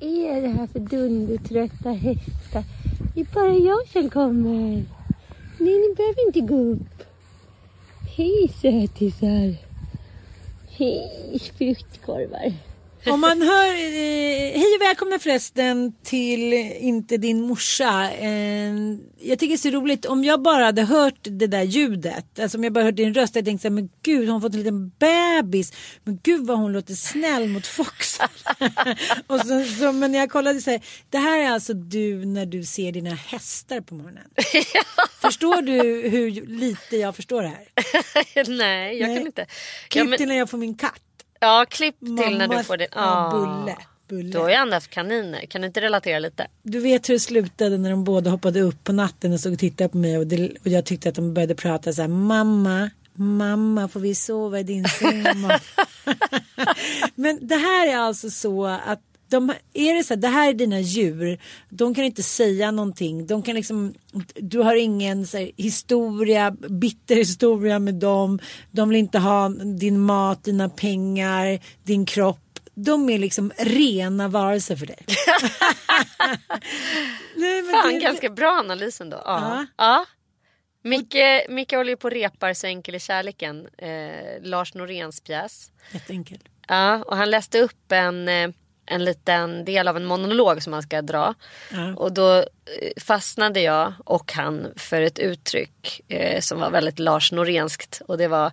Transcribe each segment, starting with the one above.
Är det här för dundertrötta hästar? Det är bara jag som kommer. Nej, ni behöver inte gå upp. Hej sötisar. Hej fruktkorvar. Om man hör, eh, hej och välkomna förresten till Inte din morsa. Eh, jag tycker det är så roligt om jag bara hade hört det där ljudet. Alltså om jag bara hört din röst. Jag tänkte så här, men gud hon har fått en liten bebis. Men gud vad hon låter snäll mot Fox. och så, så, men när jag kollade så här, det här är alltså du när du ser dina hästar på morgonen. Förstår du hur lite jag förstår det här? Nej, jag Nej. kan inte. Klipp Ja, men, till när jag får min katt. Ja, klipp till när Mamma- du får din... ja, Ah. Bulle. Bulle. Du har ju ändå haft kaniner. Kan du inte relatera lite? Du vet hur det slutade när de båda hoppade upp på natten och stod och tittade på mig och, det, och jag tyckte att de började prata så här mamma, mamma får vi sova i din säng mamma?" Men det här är alltså så att de, är det så här, det här är dina djur, de kan inte säga någonting, de kan liksom, du har ingen så här, historia, bitter historia med dem, de vill inte ha din mat, dina pengar, din kropp, de är liksom rena varelser för dig. Nej, men Fan, det- ganska bra analys ändå. Ja. Ja. ja. Micke, Micke håller ju på och repar Så enkel är kärleken. Eh, Lars Noréns pjäs. Jätteenkelt. Ja, och han läste upp en, eh, en liten del av en monolog som han ska dra. Ja. Och då eh, fastnade jag och han för ett uttryck eh, som var väldigt Lars Norenskt. Och det var,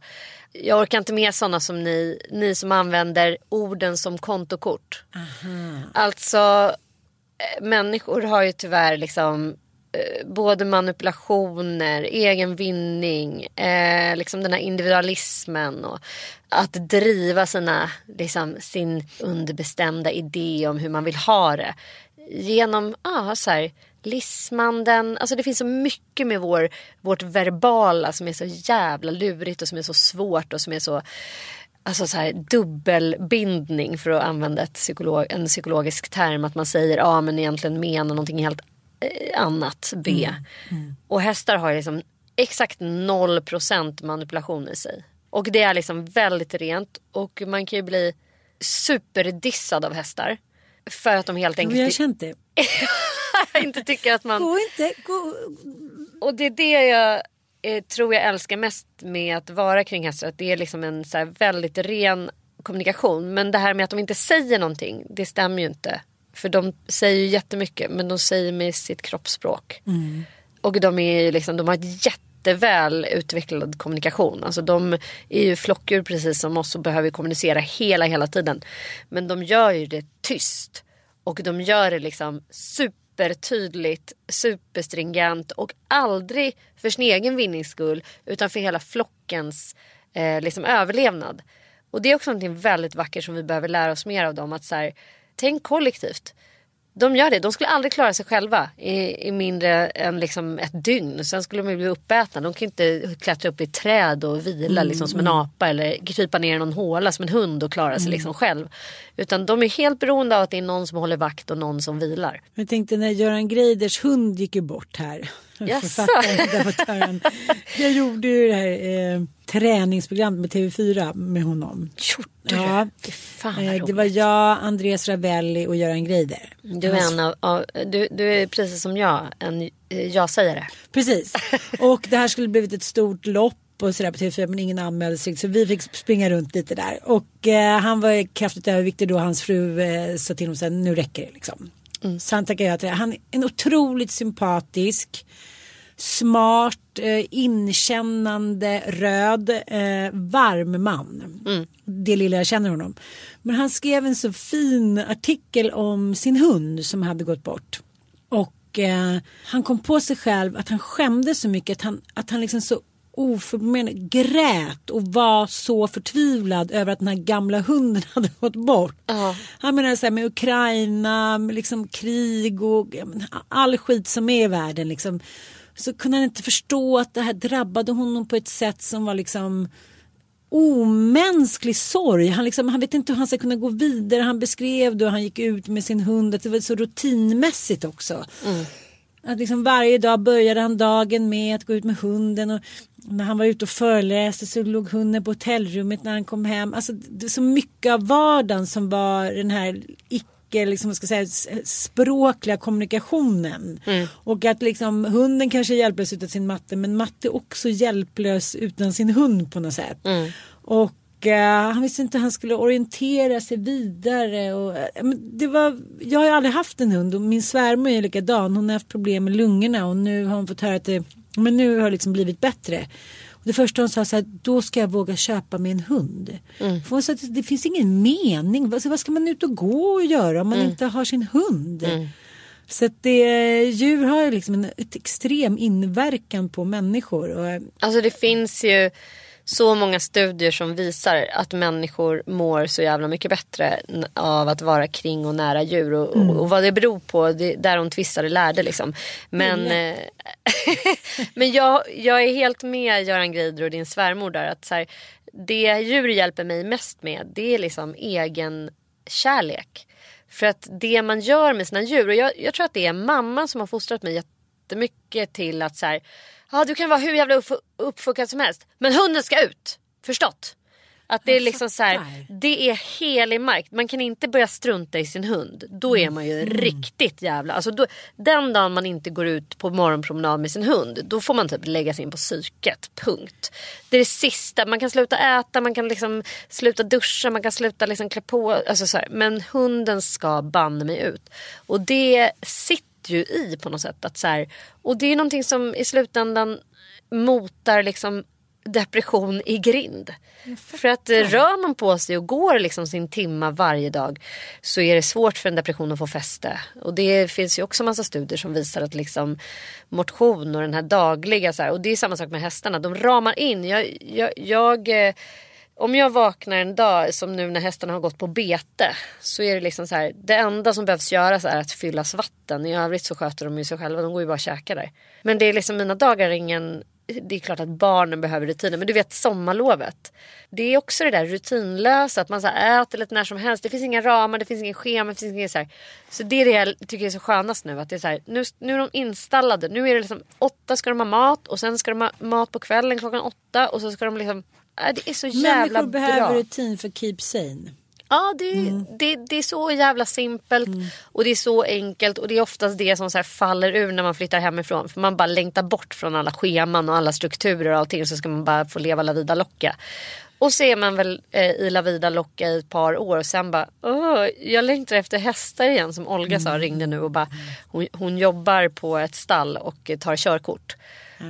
jag orkar inte med sådana som ni, ni som använder orden som kontokort. Alltså eh, människor har ju tyvärr liksom Eh, både manipulationer, egen vinning, eh, liksom den här individualismen och att driva sina, liksom, sin underbestämda idé om hur man vill ha det. Genom ah, så här, lismanden, alltså det finns så mycket med vår, vårt verbala som är så jävla lurigt och som är så svårt och som är så Alltså så här dubbelbindning för att använda ett psykolog, en psykologisk term. Att man säger ja, ah, men egentligen menar någonting helt annat B. Och hästar har liksom exakt 0% manipulation i sig. Och det är liksom väldigt rent. Och man kan ju bli superdissad av hästar. För att de helt Jo, enkelt jag har känt det. inte tycker att man... Gå inte, gå. Och det är det jag eh, tror jag älskar mest med att vara kring hästar. Att det är liksom en så väldigt ren kommunikation. Men det här med att de inte säger någonting, det stämmer ju inte. För de säger ju jättemycket men de säger med sitt kroppsspråk. Och de, är ju liksom, de har ett jätteväl utvecklad kommunikation. Alltså de är ju flockdjur precis som oss och behöver kommunicera hela hela tiden. Men de gör ju det tyst. Och de gör det liksom supertydligt, superstringent och aldrig för sin egen vinnings skull utan för hela flockens eh, liksom överlevnad. Och det är också något väldigt vackert som vi behöver lära oss mer av dem. Att så här, tänk kollektivt. De gör det. De skulle aldrig klara sig själva i, i mindre än liksom ett dygn. Sen skulle de bli uppätna. De kan inte klättra upp i ett träd och vila Mm, liksom, som en apa eller krypa ner i någon håla som en hund och klara sig Mm. liksom själv. Utan de är helt beroende av att det är någon som håller vakt och någon som vilar. Jag tänkte när Göran Greiders hund gick ju bort här. Författaren. Jag gjorde ju det här eh, träningsprogrammet med TV4 med honom. Gjorde du? Ja. Fy Fan, Eh, det var jag, Andreas Ravelli och Göran Greider. Du är, en av, av, du, du är precis som jag, en eh, jag-sägare. Precis. Och det här skulle blivit ett stort lopp och sådär på TV4 men ingen anmälde sig så vi fick springa runt lite där. Och eh, han var kraftigt överviktig då hans fru eh, sa till honom att nu räcker det liksom. Ja till det. Han är en otroligt sympatisk, smart, eh, inkännande, röd, eh, varm man. Det lilla jag känner honom. Men han skrev en så fin artikel om sin hund som hade gått bort. Och eh, han kom på sig själv att han skämdes så mycket att han, att han liksom så oförblommerad grät och var så förtvivlad över att den här gamla hunden hade gått bort. Han menar så här med Ukraina, med liksom krig och all skit som är i världen liksom. Så kunde han inte förstå att det här drabbade honom på ett sätt som var liksom omänsklig sorg. Han, liksom, han vet inte hur han ska kunna gå vidare. Han beskrev då han gick ut med sin hund att det var så rutinmässigt också. Att liksom varje dag började han dagen med att gå ut med hunden och när han var ute och föreläste så låg hunden på hotellrummet när han kom hem. Alltså det är så mycket av vardagen som var den här icke liksom, ska säga, språkliga kommunikationen. Och att liksom hunden kanske är hjälplös utan sin matte men matte också hjälplös utan sin hund på något sätt. Och eh, han visste inte hur han skulle orientera sig vidare. Och, eh, det var, jag har ju aldrig haft en hund och min svärmor är likadan. Hon har haft problem med lungorna och nu har hon fått höra att det, men nu har det liksom blivit bättre. Och det första hon sa så här, då ska jag våga köpa mig en hund. För hon sa att det finns ingen mening. Vad, vad ska man ut och gå och göra om man inte har sin hund? Så att det, djur har ju liksom en ett extrem inverkan på människor. Och, eh, Alltså det finns ju så många studier som visar att människor mår så jävla mycket bättre av att vara kring och nära djur. Och, Mm. och, och vad det beror på, det, där de tvistade lärde liksom. Men, eh, men jag, jag är helt med Göran Greider och din svärmor där. Att så här, det djur hjälper mig mest med det är liksom egen kärlek. För att det man gör med sina djur, och jag, jag tror att det är mamman som har fostrat mig jättemycket till att så här, ja du kan vara hur jävla upp, uppfuckad som helst men hunden ska ut. Förstått? Att det är liksom så här, det är helig mark. Man kan inte börja strunta i sin hund. Då är man ju riktigt jävla... Alltså då, den dagen man inte går ut på morgonpromenad med sin hund. Då får man typ lägga sig in på psyket. Punkt. Det är det sista. Man kan sluta äta, man kan liksom sluta duscha, man kan sluta liksom klä på. Alltså så här. Men hunden ska banne mig ut. Och det sitter ju i på något sätt. Att så här, och det är någonting som i slutändan motar liksom depression i grind. För att eh, rör man på sig och går liksom sin timma varje dag så är det svårt för en depression att få fäste. Och det finns ju också massa studier som visar att liksom motion och den här dagliga så här, och det är samma sak med hästarna. De ramar in. Jag, jag, jag eh, om jag vaknar en dag som nu när hästarna har gått på bete så är det liksom så här. Det enda som behövs göras är att fyllas vatten. I övrigt så sköter de ju sig själva. De går ju bara och käkar där. Men det är liksom mina dagar är ingen det är klart att barnen behöver rutiner men du vet sommarlovet. Det är också det där rutinlösa att man så här äter lite när som helst. Det finns inga ramar, det finns ingen schema. Det finns inget så, här. så det är det jag tycker är så skönast nu. Att det är så här, nu, nu är de installade. Nu är det liksom åtta ska de ha mat och sen ska de ha mat på kvällen klockan åtta och så ska de liksom det är så jävla Människor behöver bra. rutin för keep sane. Ja, det, det, det är så jävla simpelt och det är så enkelt och det är oftast det som så faller ur när man flyttar hemifrån. För man bara längtar bort från alla scheman och alla strukturer och allting så ska man bara få leva la vida locka. Och så är man väl eh, i la vida locka i ett par år och sen bara Åh, jag längtar efter hästar igen som Olga sa ringde nu och bara hon, hon jobbar på ett stall och tar körkort.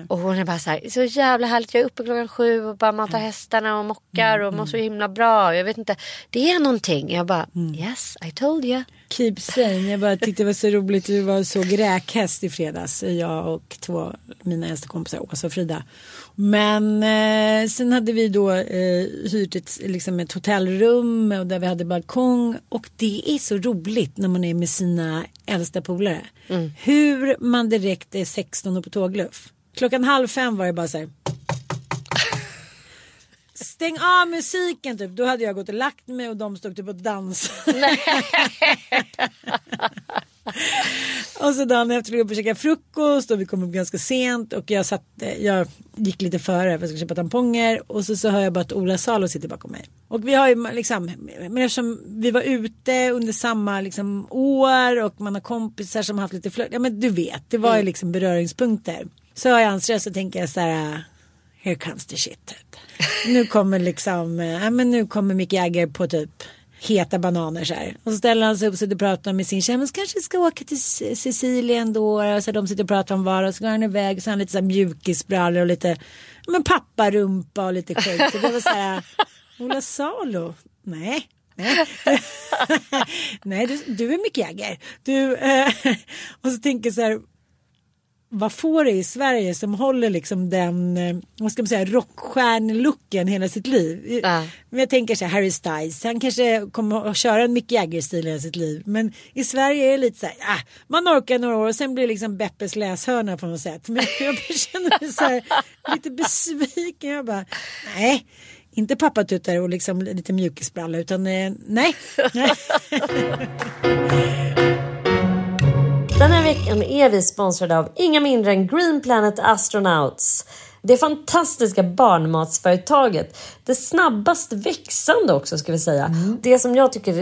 Och hon är bara så här, så jävla härligt. Jag är uppe klockan sju och bara matar hästarna och mockar och mår så himla bra. Jag vet inte, det är någonting. Jag bara, yes I told you. Keep saying. Jag bara tyckte det var så roligt. Vi var såg räkhäst i fredags. Jag och två mina äldsta kompisar, Åsa och Frida. Men eh, sen hade vi då eh, hyrt ett, liksom ett hotellrum och där vi hade balkong. Och det är så roligt när man är med sina äldsta polare. Hur man direkt är 16 och på tågluff. Klockan halv fem var det bara så här. Stäng av musiken typ. Då hade jag gått och lagt mig och de stod typ och dansade. och så dagen efter skulle jag upp och käka frukost och vi kom upp ganska sent och jag, satt, jag gick lite före för att jag skulle köpa tamponger och så, så hör jag bara att Ola Salo sitter bakom mig. Och vi har ju liksom, men eftersom vi var ute under samma liksom år och man har kompisar som har haft lite flört, ja men du vet, det var ju liksom beröringspunkter. Så har jag ansett så tänker jag så här, here comes the shit typ. Nu kommer liksom, eh, ja men nu kommer Mick Jagger på typ heta bananer så här. Och så ställer han sig upp och sitter och pratar med sin tjej. Men så kanske ska åka till Sicilien då. Och så de sitter och pratar om var. Och så går han iväg. Så har han lite så här mjukisbrallor och lite men papparumpa och lite skit. Det var så här. Ola Salo? Nej. Nej, du, nej du, du är Mick Jagger. Du, eh, och så tänker jag så här vad får det i Sverige som håller liksom den, eh, vad ska man säga, rockstjärnlooken hela sitt liv. Ja. Men jag tänker så här, Harry Styles, han kanske kommer att köra en Mick Jagger-stil hela sitt liv. Men i Sverige är det lite så här, ah, man orkar några år och sen blir det liksom Beppes läshörna på något sätt. Men jag känner mig så här, lite besviken. Jag bara, nej. Inte pappatuttar och liksom lite mjukisbralla utan eh, nej. nej. Den här veckan är vi sponsrade av inga mindre än Green Planet Astronauts. Det fantastiska barnmatsföretaget. Det snabbast växande också ska vi säga. Det som jag tycker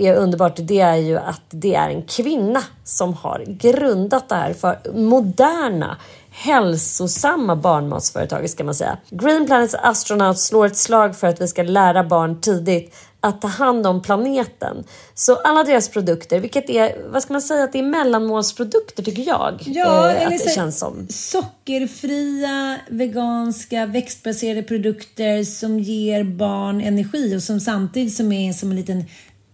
är underbart det är ju att det är en kvinna som har grundat det här för moderna hälsosamma barnmatsföretag ska man säga. Green Planets Astronauts slår ett slag för att vi ska lära barn tidigt att ta hand om planeten. Så alla deras produkter, vilket är, vad ska man säga, att det är mellanmålsprodukter tycker jag. Ja, eh, eller att det känns som. Sockerfria, veganska, växtbaserade produkter som ger barn energi och som samtidigt som är som en liten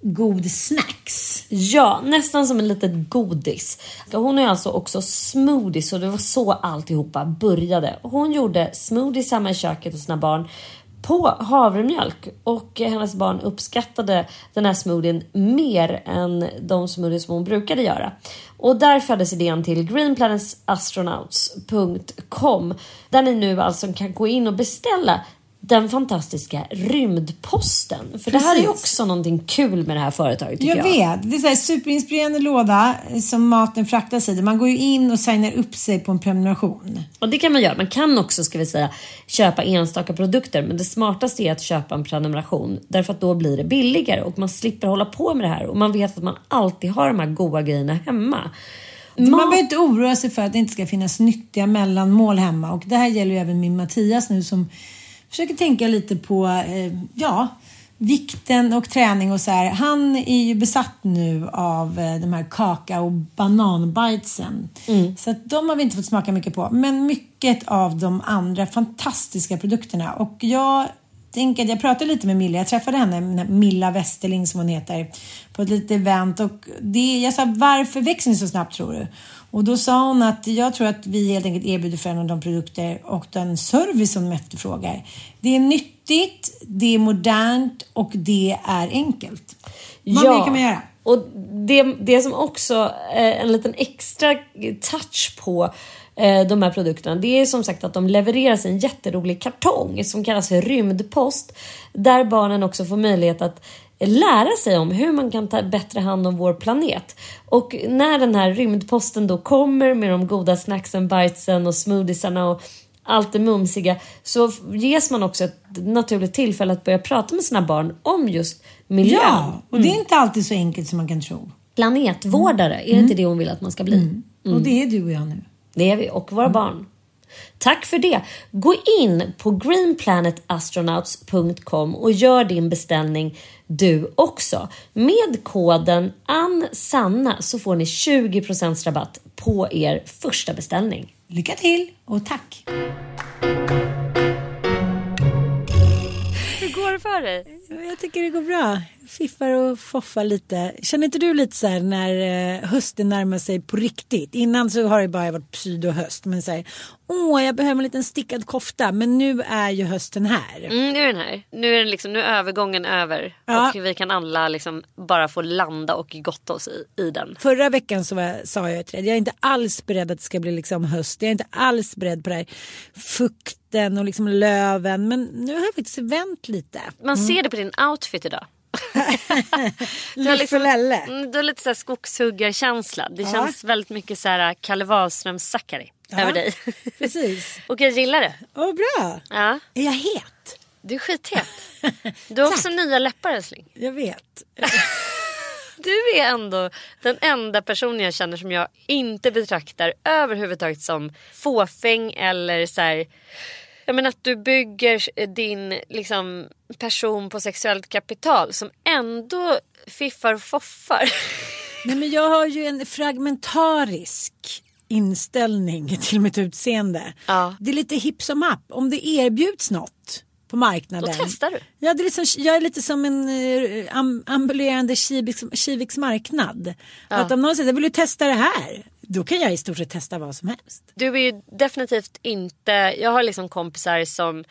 god snacks. Ja, nästan som en liten godis. Hon har alltså också smoothies och det var så alltihopa började. Hon gjorde smoothies hemma i köket hos sina barn på havremjölk och hennes barn uppskattade den här smoothien mer än de smoothies som hon brukade göra. Och där föddes idén till greenplanetsastronauts.com där ni nu alltså kan gå in och beställa den fantastiska rymdposten. För det här är Precis. också någonting kul med det här företaget tycker Jag jag. vet, det är här superinspirerande låda eh, som maten fraktas i. Man går ju in och signar upp sig på en prenumeration. Och det kan man göra. Man kan också, ska vi säga, köpa enstaka produkter. Men det smartaste är att köpa en prenumeration. Därför att då blir det billigare och man slipper hålla på med det här. Och man vet att man alltid har de här goda grejerna hemma. Man behöver inte oroa sig för att det inte ska finnas nyttiga mellanmål hemma. Och det här gäller ju även min Mattias nu som försöker tänka lite på, eh, ja, vikten och träning och så här. Han är ju besatt nu av eh, de här kaka och bananbitesen. Så att de har vi inte fått smaka mycket på. Men mycket av de andra fantastiska produkterna. Och jag tänker att jag pratade lite med Milla. Jag träffade henne, Milla Westerling som hon heter, på ett litet event. Och det, jag sa, varför växer ni så snabbt tror du? Och då sa hon att jag tror att vi helt enkelt erbjuder föräldrarna de produkter och den service som de efterfrågar. Det är nyttigt, det är modernt och det är enkelt. Vad mer kan man göra? Och det, det som också är en liten extra touch på eh, de här produkterna det är som sagt att de levereras i en jätterolig kartong som kallas för rymdpost. Där barnen också får möjlighet att lära sig om hur man kan ta bättre hand om vår planet. Och när den här rymdposten då kommer med de goda snacksen, bitesen och smoothiesarna och allt det mumsiga så ges man också ett naturligt tillfälle att börja prata med sina barn om just miljön. Ja, och det är inte alltid så enkelt som man kan tro. Planetvårdare, är det inte det hon vill att man ska bli? Och det är du och jag nu. Det är vi och våra barn. Tack för det. Gå in på greenplanetastronauts.com och gör din beställning du också. Med koden ANSANNA så får ni 20% rabatt på er första beställning. Lycka till och tack! Hur går det för dig? Jag tycker det går bra. Fiffar och foffar lite. Känner inte du lite så här när eh, hösten närmar sig på riktigt? Innan så har det bara varit pseudohöst. Men så här, åh jag behöver en liten stickad kofta. Men nu är ju hösten här. Mm, nu är den här. Nu är, den liksom, nu är övergången över. Ja. Och vi kan alla liksom bara få landa och gotta oss i, i den. Förra veckan så var, sa jag till dig, jag är inte alls beredd att det ska bli liksom höst. Jag är inte alls beredd på det här fukten och liksom löven. Men nu har jag faktiskt vänt lite. Man ser det på din outfit idag. Du har, liksom, mm, du har lite så här skogshuggarkänsla. Det Ja. känns väldigt mycket så här Kalle Wahlströms Zackari över dig. Precis. och jag gillar det. Åh bra. Ja. Är jag het? Du är skithet. Du har också nya läppar älskling. Jag vet. Du är ändå den enda personen jag känner som jag inte betraktar överhuvudtaget som fåfäng eller så här. Jag menar att du bygger din liksom, person på sexuellt kapital som ändå fiffar och foffar. Nej, men jag har ju en fragmentarisk inställning till mitt utseende. Ja. Det är lite hipp som happ. Om det erbjuds något på marknaden. Då testar du. Ja, det är liksom, jag är lite som en eh, am, ambulerande Kiviks, Kiviks marknad. Att om någon säger vill du testa det här? Då kan jag i stort sett testa vad som helst. Du är ju definitivt inte, jag har liksom kompisar som,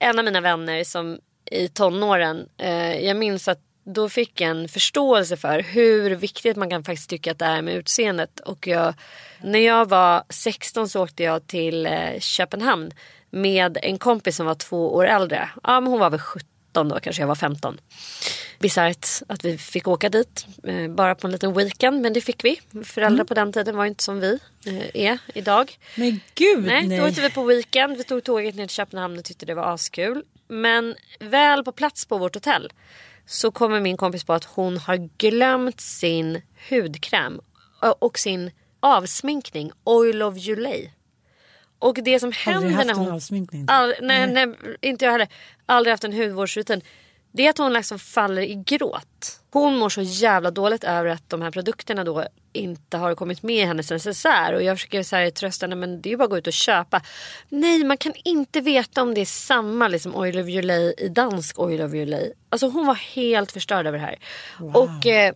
en av mina vänner som i tonåren, eh, jag minns att då fick jag en förståelse för hur viktigt man kan faktiskt tycka att det är med utseendet. Och jag, när jag var 16 så åkte jag till eh, Köpenhamn med en kompis som var två år äldre. Ja men hon var väl 17 då kanske jag var 15. Bisarrt att vi fick åka dit eh, bara på en liten weekend men det fick vi. Föräldrar på den tiden var inte som vi eh, är idag. Men gud Nej, nej. då åkte vi på weekend. Vi tog tåget ner till Köpenhamn och tyckte det var askul. Men väl på plats på vårt hotell så kommer min kompis på att hon har glömt sin hudkräm och sin avsminkning Oil of Julay. Och det som händer Aldrig haft när en hon... avsminkning. All, nej, nej, inte jag heller. Aldrig haft en hudvårdsrutin. Det är att hon liksom faller i gråt. Hon mår så jävla dåligt över att de här produkterna då inte har kommit med i hennes necessär. Och jag försöker så här trösta henne men det är ju bara att gå ut och köpa. Nej man kan inte veta om det är samma liksom Oil of Julay i dansk Oil of Julay. Alltså hon var helt förstörd över det här. Och eh,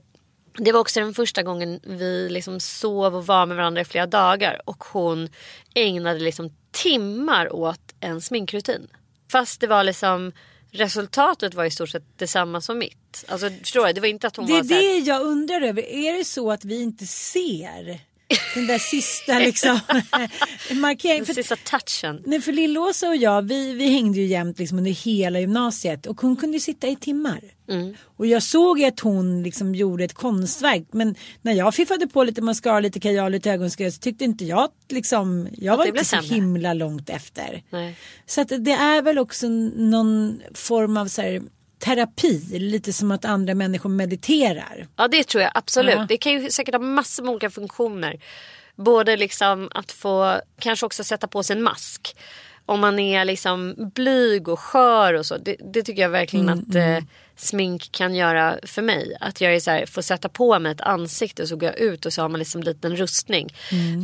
det var också den första gången vi liksom sov och var med varandra i flera dagar. Och hon ägnade liksom timmar åt en sminkrutin. Fast det var liksom resultatet var i stort sett detsamma som mitt. Alltså förstår du? Det var inte att hon Det var är så här, det jag undrar över. Är det så att vi inte ser den där sista liksom markeringen? den sista touchen. nej, för Lillåsa och jag, vi, vi hängde ju jämt liksom under hela gymnasiet och hon kunde ju sitta i timmar. Mm. Och jag såg att hon liksom gjorde ett konstverk men när jag fiffade på lite mascara, lite kajal, lite ögonskugga så tyckte inte jag liksom, jag var det inte så sämre. himla långt efter. Nej. Så att det är väl också någon form av så här, terapi, lite som att andra människor mediterar. Ja det tror jag absolut. Ja. Det kan ju säkert ha massor med olika funktioner. Både liksom att få kanske också sätta på sig en mask. Om man är liksom blyg och skör och så. Det, det tycker jag verkligen att eh, smink kan göra för mig. Att jag är så här, får sätta på mig ett ansikte och så går jag ut och så har man liksom en liten rustning.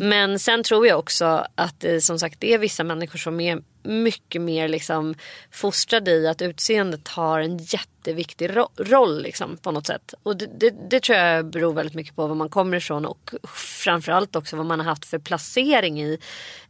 Men sen tror jag också att eh, som sagt det är vissa människor som är mycket mer liksom fostrade i att utseendet har en jätteviktig ro- roll liksom, på något sätt. Och det, det, det tror jag beror väldigt mycket på var man kommer ifrån och framförallt också vad man har haft för placering i,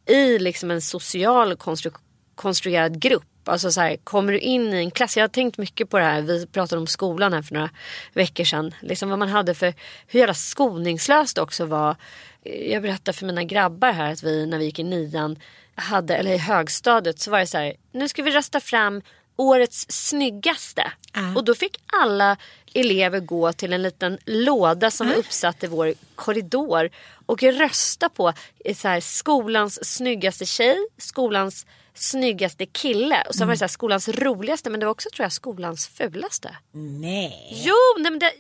i liksom en social konstru- konstruerad grupp. Alltså så här, kommer du in i en klass, jag har tänkt mycket på det här, vi pratade om skolan här för några veckor sedan. Liksom vad man hade för, hur jävla skoningslöst det också var. Jag berättade för mina grabbar här att vi när vi gick i nian, hade, eller i högstadiet så var det så här, nu ska vi rösta fram årets snyggaste. Och då fick alla elever gå till en liten låda som var uppsatt i vår korridor och rösta på eh, så här, skolans snyggaste tjej, skolans snyggaste kille och sen var det så här, skolans roligaste men det var också tror jag skolans fulaste. Nej. Jo, nej men det,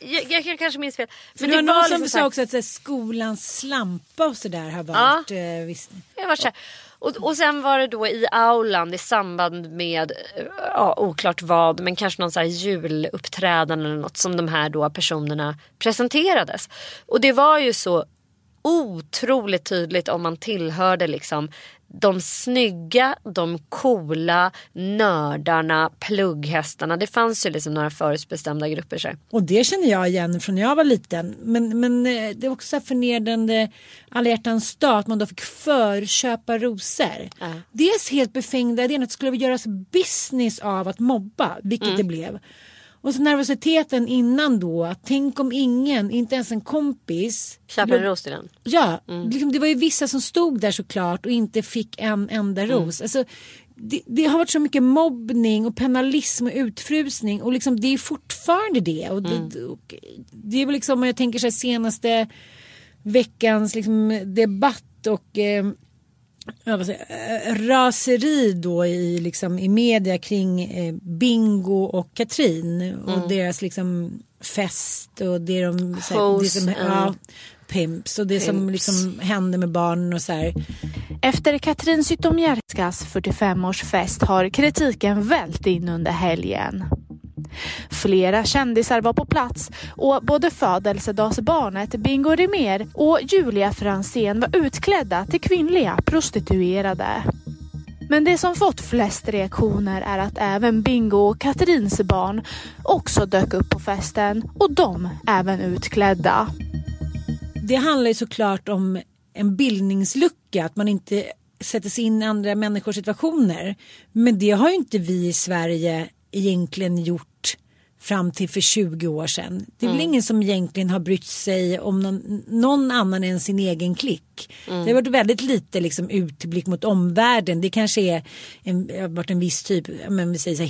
jag, jag, jag kanske minns fel. För Men det var någon liksom som sa också att så här, skolans slampa och sådär har varit... Eh, viss... Jag var så här. Och, och sen var det då i aulan i samband med, eh, ja, oklart vad, men kanske någon så här juluppträdande eller något som de här då personerna presenterades. Och det var ju så otroligt tydligt om man tillhörde liksom de snygga, de coola, nördarna, plugghästarna. Det fanns ju liksom några förutbestämda grupper. Så. Och det känner jag igen från när jag var liten. Men, men eh, det är också förnedrande alla hjärtans dag att man då fick förköpa rosor. Ja. Dels helt befängda idén att det skulle göras business av att mobba, vilket Mm. det blev. Och så nervositeten innan då, att tänk om ingen, inte ens en kompis. Köper en ros till den. Ja, Mm. liksom, det var ju vissa som stod där såklart och inte fick en enda Mm. ros. Alltså, det, det har varit så mycket mobbning och penalism och utfrusning och liksom, det är fortfarande det. Och det, Mm. och det är väl liksom, om jag tänker så här, senaste veckans liksom, debatt och eh, raseri då i, liksom, i media kring eh, Bingo och Katrin och Mm. deras liksom, fest och det de så här, det som, mm. ja, pimps och det som Pimps. liksom händer med barnen och så här. Efter Katrin Zytomierskas 45-årsfest har kritiken vält in under helgen. Flera kändisar var på plats och både födelsedagsbarnet Bingo Rimér och Julia Franzén var utklädda till kvinnliga prostituerade. Men det som fått flest reaktioner är att även Bingo och Katrins barn också dök upp på festen och de även utklädda. Det handlar ju såklart om en bildningslucka, att man inte sätter sig in i andra människors situationer. Men det har ju inte vi i Sverige egentligen gjort fram till för 20 år sedan. Det är väl ingen som egentligen har brytt sig om någon, någon annan än sin egen klick. Det har varit väldigt lite liksom, utblick mot omvärlden. Det kanske är en, har varit en viss typ, men vi säger så här,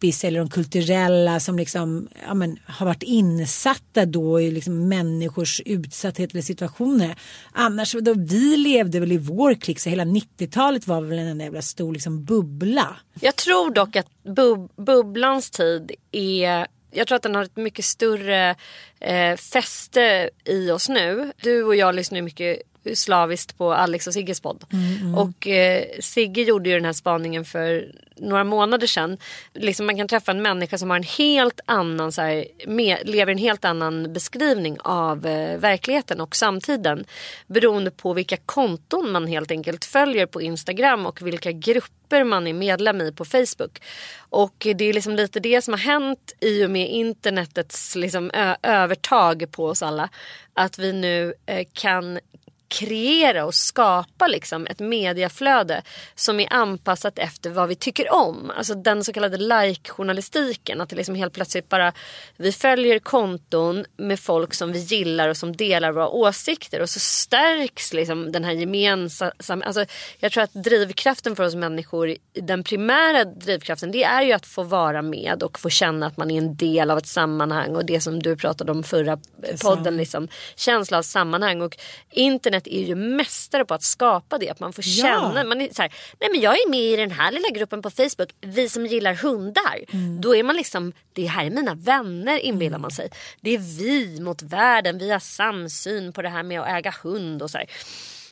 hippies eller de kulturella som liksom, ja, men, har varit insatta då i liksom, människors utsatthet eller situationer. Annars, då, vi levde väl i vår klick så hela 90-talet var väl en enda jävla stor liksom, bubbla. Jag tror dock att bub bubblans tid är jag tror att den har ett mycket större eh, fäste i oss nu. Du och jag lyssnar ju mycket slaviskt på Alex och Sigges podd. Och eh, Sigge gjorde ju den här spaningen för några månader sedan. Liksom man kan träffa en människa som har en helt annan, så här, med, lever en helt annan beskrivning av eh, verkligheten och samtiden. Beroende på vilka konton man helt enkelt följer på Instagram och vilka grupper man är medlem i på Facebook. Och det är liksom lite det som har hänt i och med internetets liksom, övertag på oss alla. Att vi nu eh, kan kreera och skapa liksom ett mediaflöde som är anpassat efter vad vi tycker om. Alltså den så kallade like-journalistiken. Att det liksom helt plötsligt bara vi följer konton med folk som vi gillar och som delar våra åsikter och så stärks liksom den här gemensamma... Alltså jag tror att drivkraften för oss människor, den primära drivkraften det är ju att få vara med och få känna att man är en del av ett sammanhang och det som du pratade om förra podden liksom känsla av sammanhang och internet är ju mästare på att skapa det att man får Ja. känna man är så här, nej men jag är med i den här lilla gruppen på Facebook vi som gillar hundar då är man liksom det här är mina vänner inbillar man sig det är vi mot världen vi har samsyn på det här med att äga hund och så här.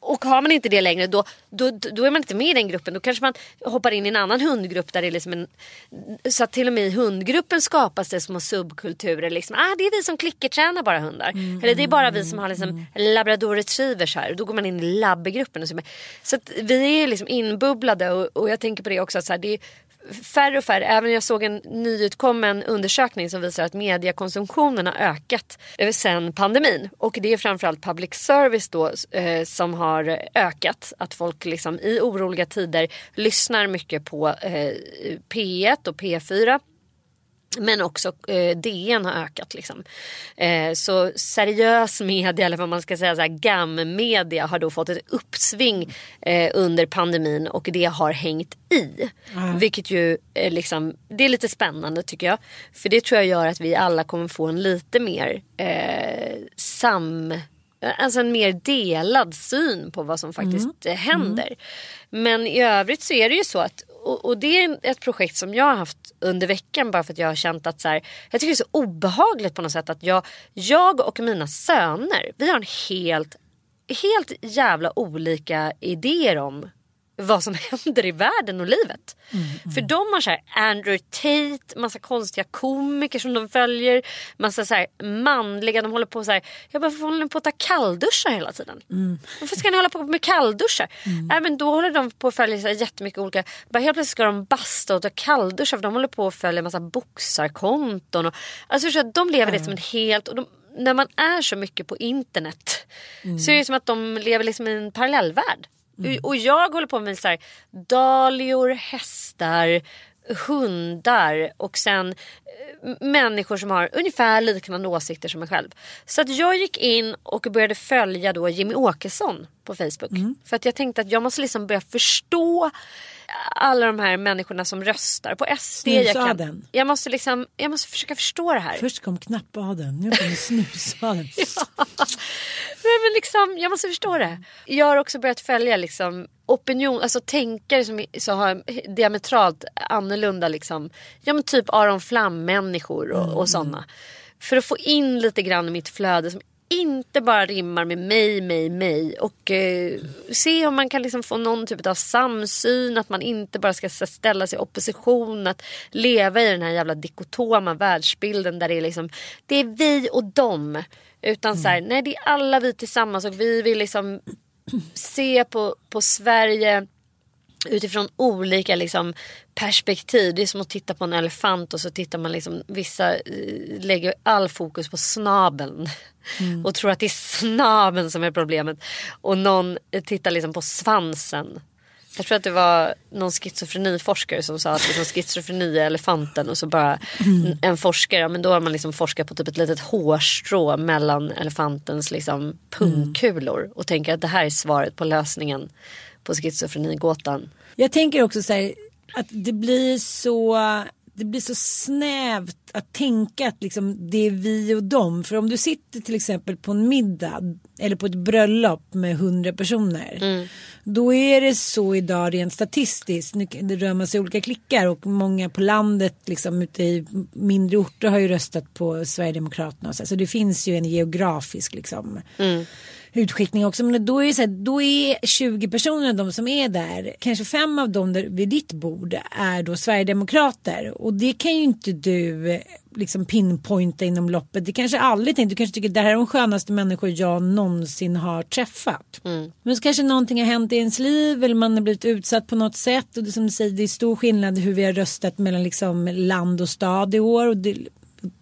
Och har man inte det längre då, då, då är man inte med i den gruppen. Då kanske man hoppar in i en annan hundgrupp där det är liksom en... Så att till och med i hundgruppen skapas det små subkulturer. Liksom, ah, det är vi som klickertränar bara hundar. Eller det är bara vi som har liksom labrador retrievers här. Då går man in i labbgruppen. Och så så vi är liksom inbubblade och, och jag tänker på det också. Att så här, det är, färre och färre, även jag såg en nyutkommen undersökning som visar att mediekonsumtionen har ökat sen pandemin. Och det är framförallt public service då eh, som har ökat. Att folk liksom i oroliga tider lyssnar mycket på eh, P1 och P4. Men också eh, DN har ökat. Liksom. Eh, så seriös media, eller vad man ska säga, så här, GAM-media har då fått ett uppsving eh, under pandemin och det har hängt i. Vilket ju eh, liksom, det är lite spännande tycker jag. För det tror jag gör att vi alla kommer få en lite mer eh, sam... Alltså en mer delad syn på vad som faktiskt eh, händer. Men i övrigt så är det ju så att och, och det är ett projekt som jag har haft under veckan bara för att jag har känt att så här, jag tycker det är så obehagligt på något sätt att jag, jag och mina söner, vi har en helt, helt jävla olika idéer om vad som händer i världen och livet. För de har så här Andrew Tate, massa konstiga komiker som de följer. Massa så här manliga, de håller på så här. Jag bara, varför håller ni på att ta kallduschar hela tiden? Varför ska ni hålla på med kallduschar? Nej men då håller de på att följa så här jättemycket olika. Bara helt plötsligt ska de basta och ta kallduschar för de håller på att följa massa boxarkonton. Och, alltså förstår du, de lever liksom en helt... Och de, när man är så mycket på internet så är det som att de lever liksom i en parallellvärld. Och jag håller på med så här, dahlior, hästar, hundar och sen eh, människor som har ungefär liknande åsikter som mig själv. Så att jag gick in och började följa då Jimmy Åkesson på Facebook. För att jag tänkte att jag måste liksom börja förstå alla de här människorna som röstar på SD. Jag, kan, jag, måste liksom, jag måste försöka förstå det här. Först kom knappadeln, nu kommer snusadeln. Nej, men liksom, jag måste förstå det. Jag har också börjat följa liksom, opinion, alltså tänkare som, som har diametralt annorlunda liksom, ja men typ Aron Flam-människor och, och sådana. För att få in lite grann i mitt flöde som inte bara rimmar med mig, mig, mig och eh, se om man kan liksom få någon typ av samsyn, att man inte bara ska ställa sig i opposition, att leva i den här jävla dikotoma världsbilden där det är liksom, det är vi och dem. Utan så här, nej det är alla vi tillsammans och vi vill liksom se på, på Sverige utifrån olika liksom, perspektiv. Det är som att titta på en elefant och så tittar man liksom, vissa eh, lägger all fokus på snabeln och tror att det är snabeln som är problemet. Och någon tittar liksom på svansen. Jag tror att det var någon schizofreniforskare som sa att liksom schizofreni är elefanten och så bara en forskare, men då har man liksom forskat på typ ett litet hårstrå mellan elefantens liksom pungkulor och tänker att det här är svaret på lösningen på schizofrenigåtan. Jag tänker också så här att det blir så det blir så snävt att tänka att liksom det är vi och dem. För om du sitter till exempel på en middag eller på ett bröllop med hundra personer. Då är det så idag rent statistiskt. Nu det rör man sig i olika klickar och många på landet liksom ute i mindre orter har ju röstat på Sverigedemokraterna. Så, så det finns ju en geografisk liksom utskickning också. Men då är, så här, då är 20 personer de som är där, kanske fem av dem där vid ditt bord är då Sverigedemokrater. Och det kan ju inte du liksom pinpointa inom loppet. Det kanske aldrig tänkt. Du kanske tycker att det här är de skönaste människor jag någonsin har träffat. Men så kanske någonting har hänt i ens liv eller man har blivit utsatt på något sätt. Och det, som du säger, det är stor skillnad hur vi har röstat mellan liksom land och stad i år. Och det,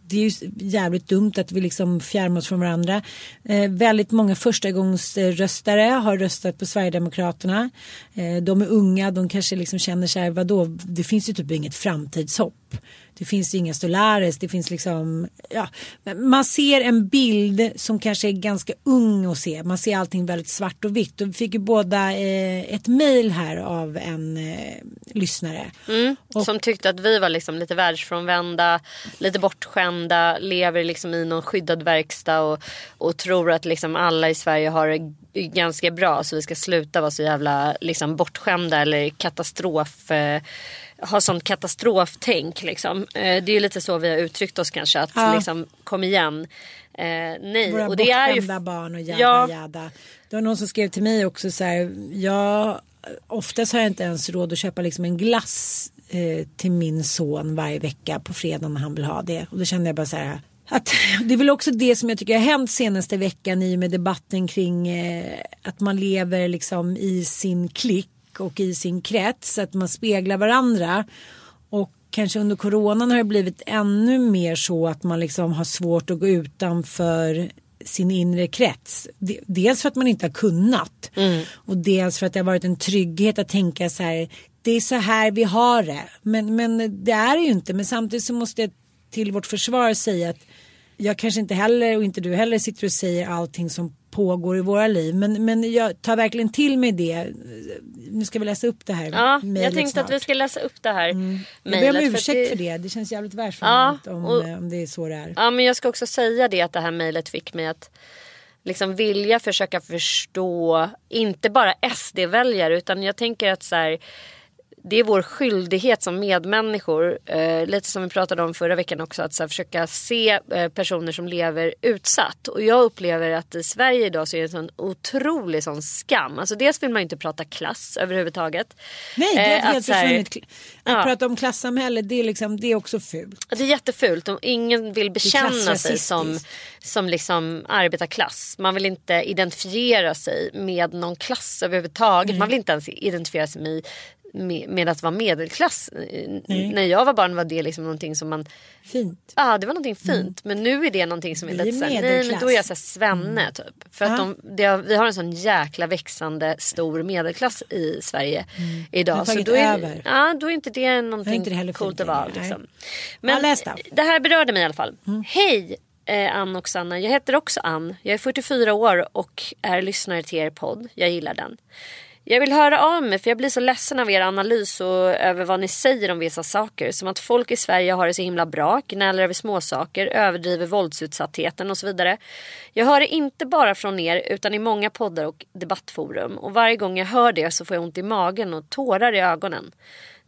det är ju jävligt dumt att vi liksom fjärmar oss från varandra. Eh, väldigt många förstagångsröstare har röstat på Sverigedemokraterna. Eh, de är unga, de kanske liksom känner så här, vadå, det finns ju typ inget framtidshopp. Det finns inga Stolares, det finns liksom, ja, man ser en bild som kanske är ganska ung att se. Man ser allting väldigt svart och vitt. Och vi fick ju båda eh, ett mejl här av en eh, lyssnare. Som tyckte att vi var liksom lite världsfrånvända, lite bortskämda, lever liksom i någon skyddad verkstad och, och tror att liksom alla i Sverige har det ganska bra så vi ska sluta vara så jävla liksom bortskämda eller katastrof eh, ha sånt katastroftänk liksom. Eh, det är ju lite så vi har uttryckt oss kanske att Ja. liksom kom igen. Eh, nej Våra och det är ju barn och jada Ja. jada. Det var någon som skrev till mig också så här. Jag, oftast har jag inte ens råd att köpa liksom en glass eh, till min son varje vecka på fredag när han vill ha det. Och då kände jag bara så här. Att, det är väl också det som jag tycker har hänt senaste veckan i och med debatten kring eh, att man lever liksom i sin klick och i sin krets. Att man speglar varandra. Och kanske under coronan har det blivit ännu mer så att man liksom har svårt att gå utanför sin inre krets. De- Dels för att man inte har kunnat och dels för att det har varit en trygghet att tänka så här. Det är så här vi har det. Men, men det är det ju inte. Men samtidigt så måste jag till vårt försvar säga att jag kanske inte heller och inte du heller sitter och säger allting som pågår i våra liv. Men, men jag tar verkligen till mig det. Nu ska vi läsa upp det här Ja, jag tänkte att snart. vi ska läsa upp det här Jag ber om mejlet, för ursäkt att för det. Det känns jävligt världsfrånvänt Ja, om, och- eh, om det är så det är. Ja men jag ska också säga det att det här mejlet fick mig att liksom vilja försöka förstå inte bara SD-väljare utan jag tänker att så här, det är vår skyldighet som medmänniskor, eh, lite som vi pratade om förra veckan också, att så här, försöka se eh, personer som lever utsatt. Och jag upplever att i Sverige idag så är det en sån otrolig sån skam. Alltså dels vill man ju inte prata klass överhuvudtaget. Nej, det har Eh, helt försvunnit. Att Ja. prata om klassamhälle det är, liksom, det är också fult. Det är jättefult och ingen vill bekänna sig som, som liksom arbetarklass. Man vill inte identifiera sig med någon klass överhuvudtaget. Man vill inte ens identifiera sig med, med, med att vara medelklass. Nej. När jag var barn var det liksom någonting som man... Fint. Ja, det var någonting fint. Men nu är det någonting som är Vi lite såhär, nej men då är jag såhär svenne typ. För att Ja. de, det vi har en sån jäkla växande stor medelklass i Sverige Den idag. Så då är, över. ja, då är inte det någonting inte det coolt att vara. Liksom. Men det här berörde mig i alla fall. Hej eh, Ann och Sanna. Jag heter också Ann. Jag är 44 år och är lyssnare till er podd. Jag gillar den. Jag vill höra av mig för jag blir så ledsen av er analys och över vad ni säger om vissa saker. Som att folk i Sverige har det så himla bra, gnäller över småsaker, överdriver våldsutsattheten och så vidare. Jag hör det inte bara från er utan i många poddar och debattforum. Och varje gång jag hör det så får jag ont i magen och tårar i ögonen.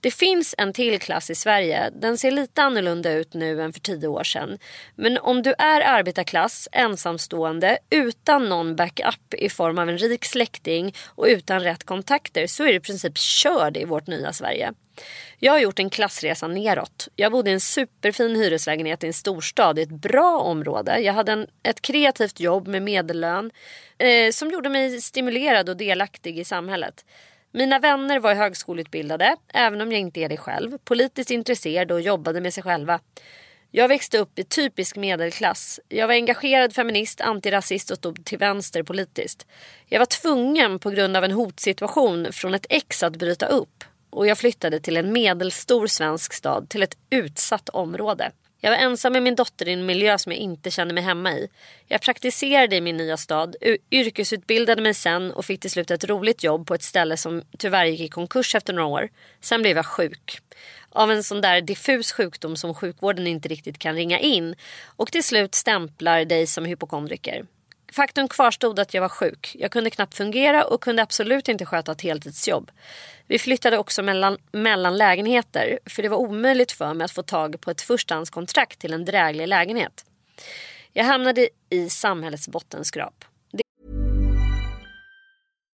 Det finns en till klass i Sverige. Den ser lite annorlunda ut nu än för tio år sedan. Men om du är arbetarklass, ensamstående, utan någon backup i form av en rik släkting och utan rätt kontakter så är du i princip körd i vårt nya Sverige. Jag har gjort en klassresa neråt. Jag bodde i en superfin hyreslägenhet i en storstad i ett bra område. Jag hade en, ett kreativt jobb med medellön eh, som gjorde mig stimulerad och delaktig i samhället. Mina vänner var högskoleutbildade, även om jag inte är det själv, politiskt intresserade och jobbade med sig själva. Jag växte upp i typisk medelklass. Jag var engagerad feminist, antirasist och stod till vänster politiskt. Jag var tvungen på grund av en hotsituation från ett ex att bryta upp och jag flyttade till en medelstor svensk stad till ett utsatt område. Jag var ensam med min dotter i en miljö som jag inte kände mig hemma i. Jag praktiserade i min nya stad, yrkesutbildade mig sen och fick till slut ett roligt jobb på ett ställe som tyvärr gick i konkurs efter några år. Sen blev jag sjuk. Av en sån där diffus sjukdom som sjukvården inte riktigt kan ringa in och till slut stämplar dig som hypokondriker. Faktum kvarstod att jag var sjuk. Jag kunde knappt fungera och kunde absolut inte sköta ett heltidsjobb. Vi flyttade också mellan, mellan lägenheter för det var omöjligt för mig att få tag på ett förstahandskontrakt till en dräglig lägenhet. Jag hamnade i samhällets bottenskrap.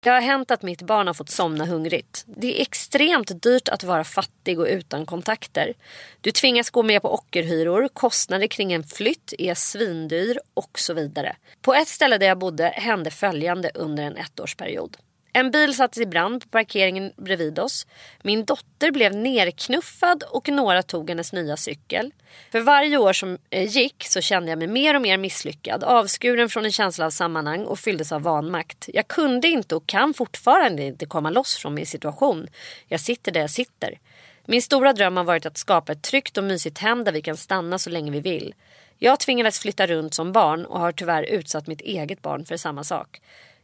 Det har hänt att mitt barn har fått somna hungrigt. Det är extremt dyrt att vara fattig och utan kontakter. Du tvingas gå med på ockerhyror, kostnader kring en flytt är svindyr och så vidare. På ett ställe där jag bodde hände följande under en ettårsperiod. En bil sattes i brand på parkeringen bredvid oss. Min dotter blev nerknuffad och några tog hennes nya cykel. För varje år som eh, gick så kände jag mig mer och mer misslyckad, avskuren från en känsla av sammanhang och fylldes av vanmakt. Jag kunde inte och kan fortfarande inte komma loss från min situation. Jag sitter där jag sitter. Min stora dröm har varit att skapa ett tryggt och mysigt hem där vi kan stanna så länge vi vill. Jag tvingades flytta runt som barn och har tyvärr utsatt mitt eget barn för samma sak.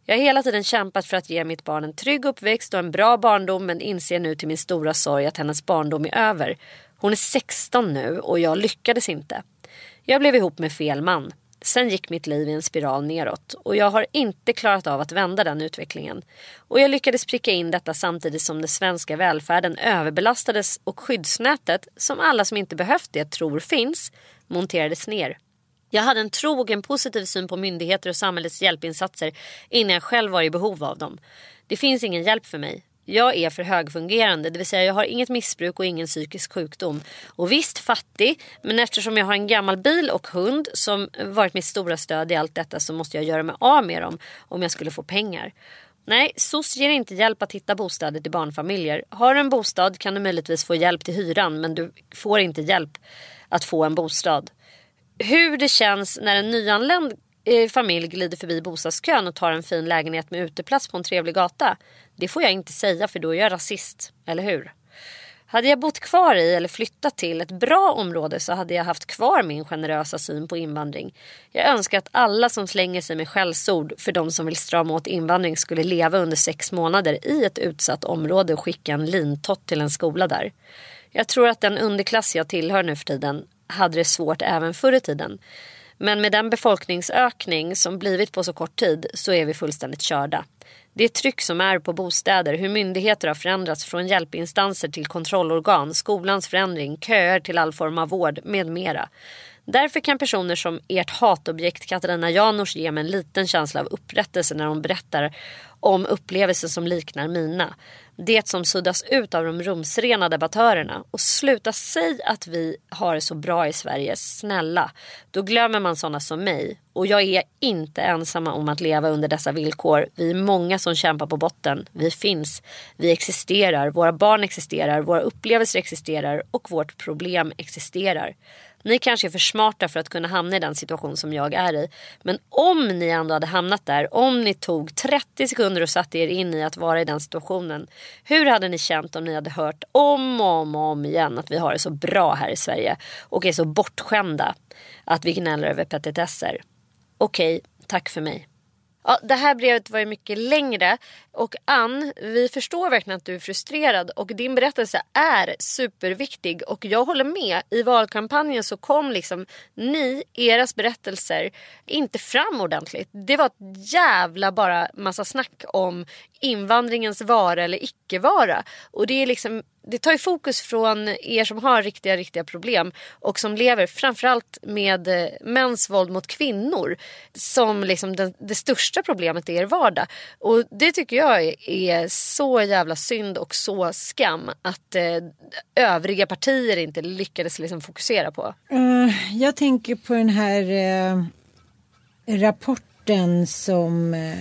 Jag har hela tiden kämpat för att ge mitt barn en trygg uppväxt och en bra barndom men inser nu till min stora sorg att hennes barndom är över. Hon är 16 nu och jag lyckades inte. Jag blev ihop med fel man. Sen gick mitt liv i en spiral neråt och jag har inte klarat av att vända den utvecklingen. Och jag lyckades pricka in detta samtidigt som den svenska välfärden överbelastades och skyddsnätet, som alla som inte behövt det tror finns, monterades ner. Jag hade en trogen positiv syn på myndigheter och samhällets hjälpinsatser innan jag själv var i behov av dem. Det finns ingen hjälp för mig. Jag är för högfungerande, det vill säga jag har inget missbruk och ingen psykisk sjukdom. Och visst fattig, men eftersom jag har en gammal bil och hund som varit mitt stora stöd i allt detta så måste jag göra mig av med dem om jag skulle få pengar. Nej, SOS ger inte hjälp att hitta bostäder till barnfamiljer. Har du en bostad kan du möjligtvis få hjälp till hyran men du får inte hjälp att få en bostad. Hur det känns när en nyanländ eh, familj glider förbi bostadskön och tar en fin lägenhet med uteplats på en trevlig gata. Det får jag inte säga för då är jag rasist, eller hur? Hade jag bott kvar i eller flyttat till ett bra område så hade jag haft kvar min generösa syn på invandring. Jag önskar att alla som slänger sig med skällsord för de som vill strama åt invandring skulle leva under sex månader i ett utsatt område och skicka en lintott till en skola där. Jag tror att den underklass jag tillhör nu för tiden hade det svårt även förr i tiden. Men med den befolkningsökning som blivit på så kort tid så är vi fullständigt körda. Det tryck som är på bostäder, hur myndigheter har förändrats från hjälpinstanser till kontrollorgan, skolans förändring, köer till all form av vård med mera. Därför kan personer som ert hatobjekt Katarina Janouch ge mig en liten känsla av upprättelse när hon berättar om upplevelser som liknar mina. Det som suddas ut av de rumsrena debattörerna. Och sluta säg att vi har det så bra i Sverige, snälla. Då glömmer man sådana som mig. Och jag är inte ensamma om att leva under dessa villkor. Vi är många som kämpar på botten. Vi finns. Vi existerar. Våra barn existerar. Våra upplevelser existerar. Och vårt problem existerar. Ni kanske är för smarta för att kunna hamna i den situation som jag är i. Men om ni ändå hade hamnat där, om ni tog 30 sekunder och satte er in i att vara i den situationen. Hur hade ni känt om ni hade hört om och om, och om igen att vi har det så bra här i Sverige och är så bortskämda att vi gnäller över petitesser? Okej, tack för mig. Ja, det här brevet var ju mycket längre och Ann, vi förstår verkligen att du är frustrerad och din berättelse är superviktig och jag håller med. I valkampanjen så kom liksom ni, eras berättelser, inte fram ordentligt. Det var ett jävla bara massa snack om invandringens vara eller icke vara. Och det är liksom det tar ju fokus från er som har riktiga, riktiga problem och som lever framförallt med eh, mäns våld mot kvinnor som liksom det, det största problemet i er vardag. Och det tycker jag är, är så jävla synd och så skam att eh, övriga partier inte lyckades liksom fokusera på. Uh, jag tänker på den här uh, rapporten som uh,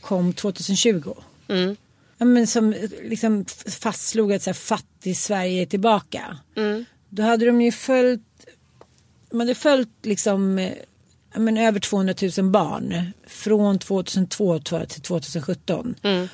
kom 2020. Mm ja, men som liksom fastslog att så här, fattig Sverige är tillbaka. Mm. Då hade de ju följt, man hade följt liksom ja, men över 200 000 barn från 2002 till 2017. Mm.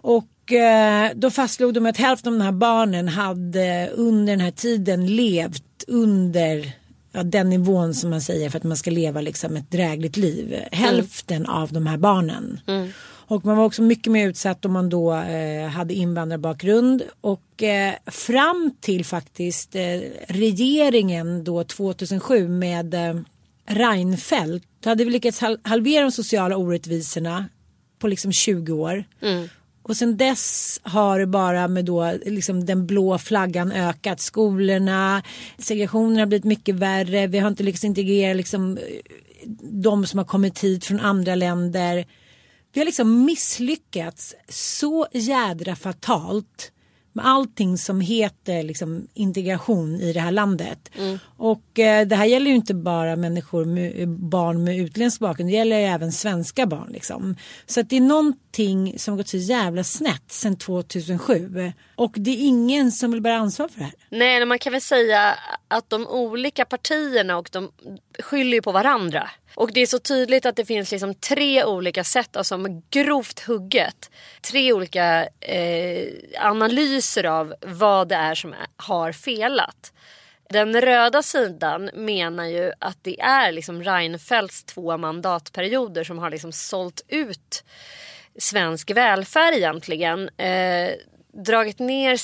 Och eh, då fastslog de att hälften av de här barnen hade under den här tiden levt under ja, den nivån som man säger för att man ska leva liksom ett drägligt liv. Mm. Hälften av de här barnen. Mm. Och man var också mycket mer utsatt om man då eh, hade invandrarbakgrund. Och eh, fram till faktiskt eh, regeringen då 2007 med eh, Reinfeldt. Då hade vi lyckats hal halvera de sociala orättvisorna på liksom 20 år. Mm. Och sen dess har det bara med då liksom den blå flaggan ökat. Skolorna, segregationen har blivit mycket värre. Vi har inte lyckats integrera liksom de som har kommit hit från andra länder. Vi har liksom misslyckats så jädra fatalt med allting som heter liksom, integration i det här landet. Och eh, det här gäller ju inte bara människor med, barn med utländsk bakgrund, det gäller ju även svenska barn. Liksom. Så att det är någonting som har gått så jävla snett sedan 2007 och det är ingen som vill bära ansvar för det här. Nej, man kan väl säga att de olika partierna och de skyller ju på varandra. Och det är så tydligt att det finns liksom tre olika sätt, alltså grovt hugget. Tre olika eh, analyser av vad det är som har felat. Den röda sidan menar ju att det är liksom Reinfeldts två mandatperioder som har liksom sålt ut svensk välfärd egentligen. Eh, dragit ner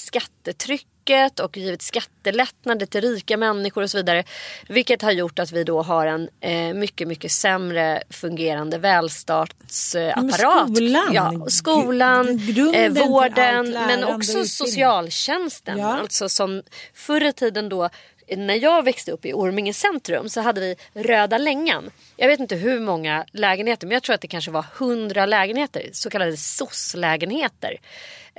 skattetrycket och givit skattelättnader till rika människor och så vidare. Vilket har gjort att vi då har en eh, mycket, mycket sämre fungerande välstartsapparat. skolan. Ja, skolan, eh, vården men också socialtjänsten. Ja. Alltså som förr i tiden då när jag växte upp i Orminge centrum så hade vi Röda Längan. Jag vet inte hur många lägenheter men jag tror att det kanske var 100 lägenheter. Så kallade SOS-lägenheter.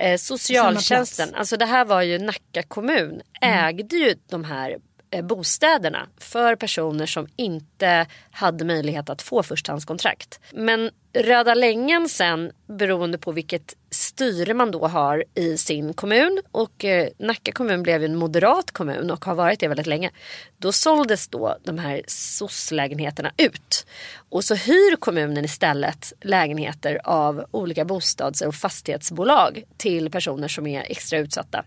Eh, socialtjänsten, alltså det här var ju Nacka kommun, ägde ju de här Eh, bostäderna för personer som inte hade möjlighet att få förstahandskontrakt. Men Röda Längan sen beroende på vilket styre man då har i sin kommun och eh, Nacka kommun blev ju en moderat kommun och har varit det väldigt länge. Då såldes då de här soc-lägenheterna ut och så hyr kommunen istället lägenheter av olika bostads och fastighetsbolag till personer som är extra utsatta.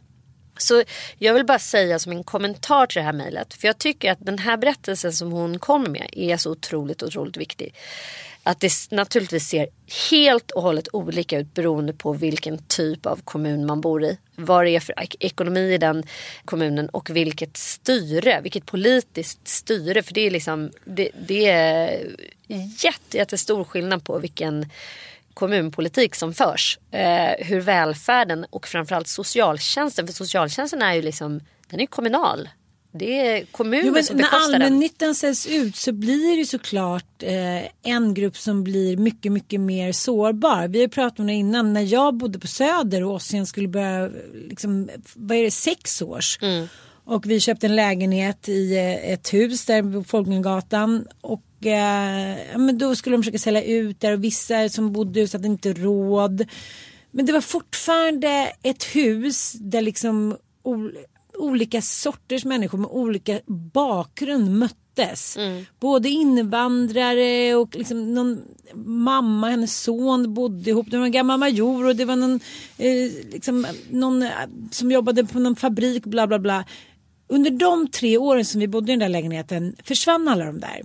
Så jag vill bara säga som en kommentar till det här mejlet. För jag tycker att den här berättelsen som hon kommer med är så otroligt, otroligt viktig. Att det naturligtvis ser helt och hållet olika ut beroende på vilken typ av kommun man bor i. Vad det är för ek- ekonomi i den kommunen och vilket styre, vilket politiskt styre. För det är liksom, det, det är jätte, jättestor skillnad på vilken kommunpolitik som förs. Eh, hur välfärden och framförallt socialtjänsten, för socialtjänsten är ju liksom, den är kommunal. Det är kommunen Jo, men som när bekostar den. allmännyttan säljs ut så blir det såklart eh, en grupp som blir mycket, mycket mer sårbar. Vi har pratat om det innan. När jag bodde på Söder och Ossian skulle börja, liksom, vad är det, sex års. Och vi köpte en lägenhet i eh, ett hus där på Folkungagatan. Och eh, men då skulle de försöka sälja ut där och vissa som bodde i hade inte råd. Men det var fortfarande ett hus där liksom ol- olika sorters människor med olika bakgrund möttes. Både invandrare och liksom någon mamma, hennes son bodde ihop. Det var en gammal major och det var någon, eh, liksom, någon eh, som jobbade på någon fabrik bla bla bla. Under de tre åren som vi bodde i den där lägenheten försvann alla de där.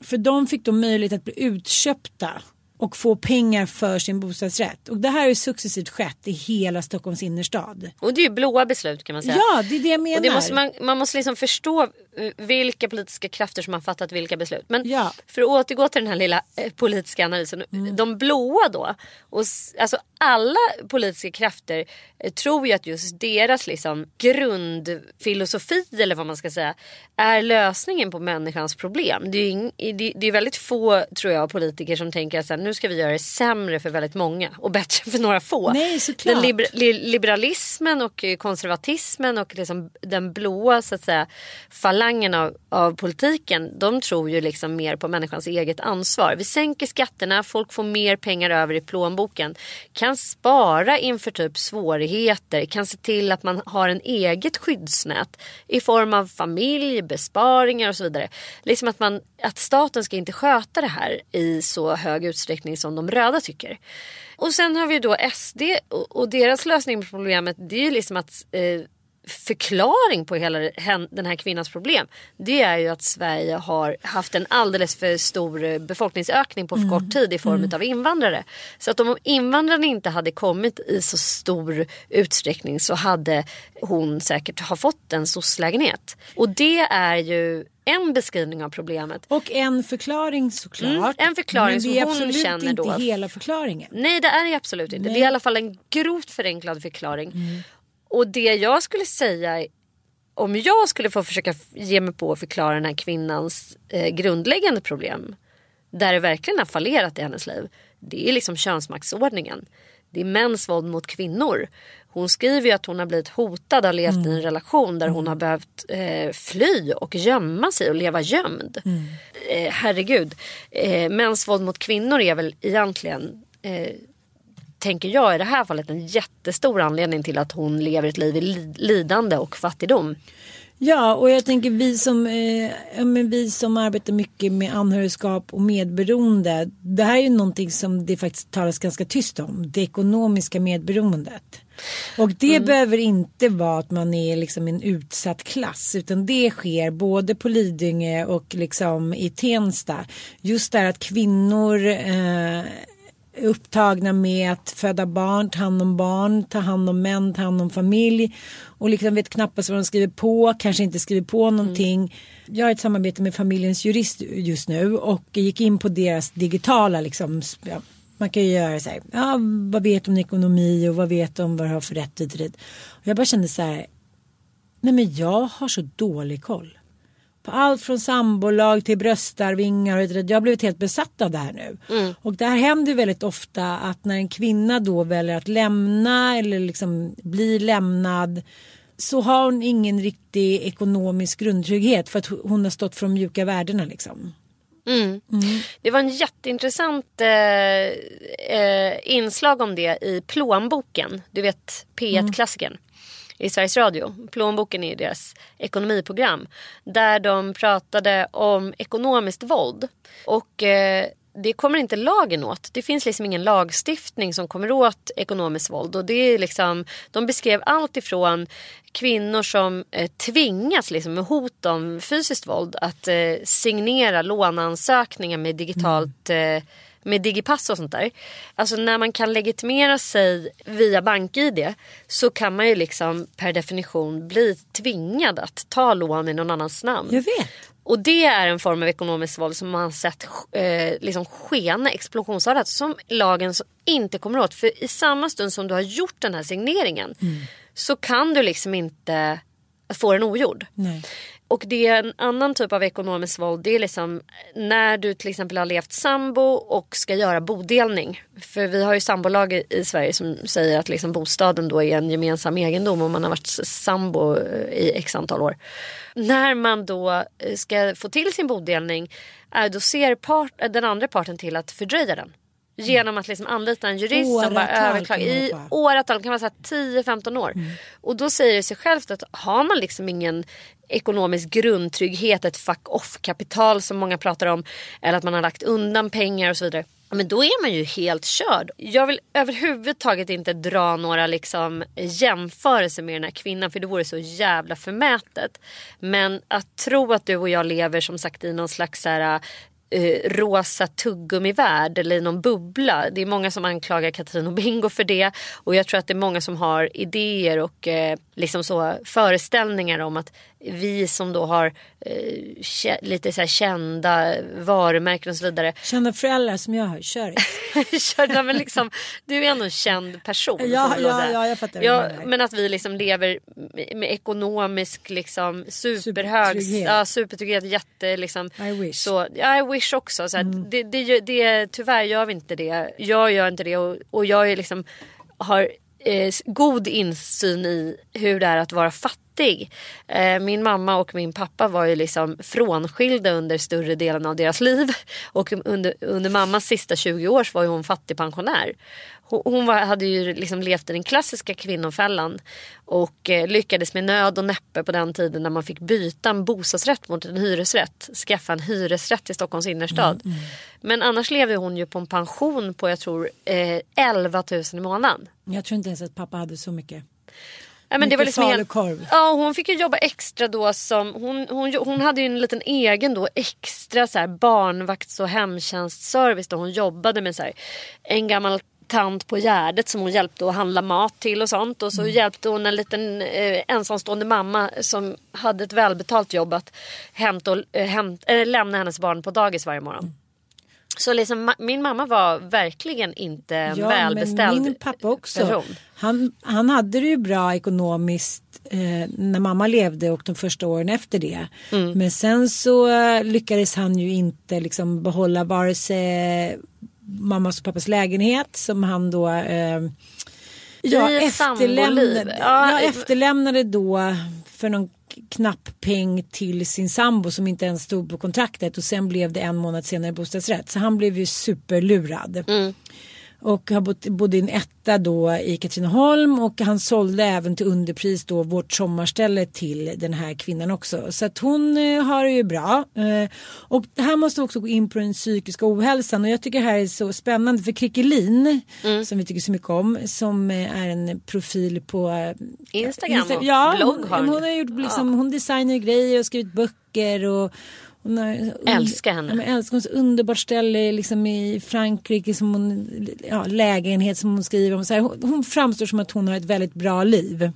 För de fick då möjlighet att bli utköpta och få pengar för sin bostadsrätt. Och det här har ju successivt skett i hela Stockholms innerstad. Och det är ju blåa beslut kan man säga. Ja, det är det jag menar. Och det måste man, man måste liksom förstå vilka politiska krafter som har fattat vilka beslut. Men för att återgå till den här lilla eh, politiska analysen. Mm. De blåa då. Och, alltså alla politiska krafter eh, tror ju att just deras liksom grundfilosofi eller vad man ska säga är lösningen på människans problem. Det är, ing, det, det är väldigt få tror jag politiker som tänker att nu ska vi göra det sämre för väldigt många och bättre för några få. Nej, såklart. Liber, li, liberalismen och eh, konservatismen och liksom den blåa så att säga, falangen av, av politiken. De tror ju liksom mer på människans eget ansvar. Vi sänker skatterna, folk får mer pengar över i plånboken. Kan spara inför typ svårigheter, kan se till att man har en eget skyddsnät i form av familj, besparingar och så vidare. Liksom att, man, att staten ska inte sköta det här i så hög utsträckning som de röda tycker. Och sen har vi då SD och, och deras lösning på problemet det är ju liksom att eh, förklaring på hela den här kvinnans problem det är ju att Sverige har haft en alldeles för stor eh, befolkningsökning på för kort tid i form av invandrare. Så att om invandrarna inte hade kommit i så stor utsträckning så hade hon säkert ha fått en SOS-lägenhet. Och det är ju en beskrivning av problemet. Och en förklaring såklart. Mm, en förklaring men som det är hon absolut känner inte då. hela förklaringen. Nej det är det absolut inte. Nej. Det är i alla fall en grovt förenklad förklaring. Och det jag skulle säga om jag skulle få försöka ge mig på att förklara den här kvinnans eh, grundläggande problem. Där det verkligen har fallerat i hennes liv. det är liksom könsmaktsordningen. Det är mäns våld mot kvinnor. Hon skriver ju att hon har blivit hotad och levt i en relation där hon har behövt eh, fly och gömma sig och leva gömd. Eh, herregud. Eh, mäns våld mot kvinnor är väl egentligen eh, tänker jag i det här fallet en jättestor anledning till att hon lever ett liv i li- lidande och fattigdom. Ja, och jag tänker vi som, eh, men vi som arbetar mycket med anhörigskap och medberoende. Det här är ju någonting som det faktiskt talas ganska tyst om. Det ekonomiska medberoendet. Och det behöver inte vara att man är liksom en utsatt klass. Utan det sker både på Lidingö och liksom i Tensta. Just där att kvinnor eh, upptagna med att föda barn, ta hand om barn, ta hand om män, ta hand om familj och liksom vet knappast vad de skriver på, kanske inte skriver på någonting. Jag har ett samarbete med familjens jurist just nu och gick in på deras digitala liksom, ja, man kan ju göra så här, ja, vad vet om ekonomi och vad vet om vad du har för rätt. Och jag bara kände så här, nej men jag har så dålig koll. Allt från sambolag till bröstarvingar. och. Jag har blivit helt besatt av det här nu. Och det här händer väldigt ofta att när en kvinna då väljer att lämna eller liksom blir lämnad så har hon ingen riktig ekonomisk grundtrygghet för att hon har stått för de mjuka värdena liksom. Mm. Det var en jätteintressant eh, eh, inslag om det i Plånboken. Du vet P1-klassikern i Sveriges Radio. Plånboken är deras ekonomiprogram. Där de pratade om ekonomiskt våld. Och eh, det kommer inte lagen åt. Det finns liksom ingen lagstiftning som kommer åt ekonomiskt våld. Och det är liksom, de beskrev allt ifrån kvinnor som eh, tvingas liksom, med hot om fysiskt våld att eh, signera låneansökningar med digitalt eh, med digipass och sånt där. Alltså när man kan legitimera sig via BankID så kan man ju liksom per definition bli tvingad att ta lån i någon annans namn. Jag vet. Och det är en form av ekonomiskt våld som man sett eh, liksom skena explosionsartat som lagen inte kommer åt. För i samma stund som du har gjort den här signeringen så kan du liksom inte få den ogjord. Nej. Och det är en annan typ av ekonomiskt våld. Det är liksom när du till exempel har levt sambo och ska göra bodelning. För vi har ju sambolag i Sverige som säger att liksom bostaden då är en gemensam egendom om man har varit sambo eh, i x antal år. När man då eh, ska få till sin bodelning eh, då ser part, den andra parten till att fördröja den. Genom att liksom anlita en jurist som bara Åratal överklagar. I åratal, det kan vara så här 10-15 år. Och då säger det sig självt att har man liksom ingen ekonomisk grundtrygghet, ett fuck off kapital som många pratar om. Eller att man har lagt undan pengar och så vidare. Men då är man ju helt körd. Jag vill överhuvudtaget inte dra några liksom jämförelser med den här kvinnan för det vore så jävla förmätet. Men att tro att du och jag lever som sagt i någon slags så här, eh, rosa tuggummi-värld eller i någon bubbla. Det är många som anklagar Katrin och Bingo för det. Och jag tror att det är många som har idéer och eh, liksom så föreställningar om att vi som då har eh, lite så kända varumärken och så vidare. Kända föräldrar som jag har, kör. Kör, men liksom, du är ändå en känd person. Ja, ja, ja, jag fattar ja. Men att vi liksom lever med- ekonomisk liksom, superhög Supertrygghet. ja, supertrygghet. Jätte, liksom, I wish. Så, ja, I wish också. Så här, det, det, det, tyvärr gör vi inte det. Jag gör inte det och, och jag är liksom, har eh, god insyn i hur det är att vara fattig. Eh, min mamma och min pappa var ju liksom frånskilda under större delen av deras liv. Och under, under mammas sista 20 år var ju hon fattigpensionär. Hon, hon var, hade ju liksom levt i den klassiska kvinnofällan och eh, lyckades med nöd och näppe på den tiden när man fick byta en bostadsrätt mot en hyresrätt. Skaffa en hyresrätt i Stockholms innerstad. Men annars levde hon ju på en pension på jag tror eh, 11 000 i månaden. Jag tror inte ens att pappa hade så mycket. Ja, men det var liksom falukorv. ja, hon fick ju jobba extra då som hon, hon, hon hade ju en liten egen då extra så här, barnvakts och hemtjänstservice då hon jobbade med så här, en gammal tant på Gärdet som hon hjälpte att handla mat till och sånt och så hjälpte hon en liten eh, ensamstående mamma som hade ett välbetalt jobb att hämta och, eh, hämt, eh, lämna hennes barn på dagis varje morgon. Så liksom, min mamma var verkligen inte en Ja, välbeställd men min pappa också. person. Han, han hade det ju bra ekonomiskt eh, när mamma levde och de första åren efter det. Mm. Men sen så eh, lyckades han ju inte liksom behålla vare sig mammas och pappas lägenhet som han då eh, ja, efterlämnade, ja, efterlämnade då för någon knapppeng till sin sambo som inte ens stod på kontraktet och sen blev det en månad senare bostadsrätt. Så han blev ju superlurad. Mm. Och har bott, bodde i en etta då i Katrineholm och han sålde även till underpris då vårt sommarställe till den här kvinnan också. Så att hon eh, har det ju bra. Eh, och det här måste också gå in på den psykiska ohälsan och jag tycker det här är så spännande för Krickelin som vi tycker så mycket om som eh, är en profil på eh, Instagram och ja, blogg hon, hon, har gjort liksom, hon designar grejer och skrivit böcker och har, Älskar henne. Ja, älskar hon så underbart ställe liksom i Frankrike som hon, ja, lägenhet som hon skriver om. Så här, hon, hon framstår som att hon har ett väldigt bra liv.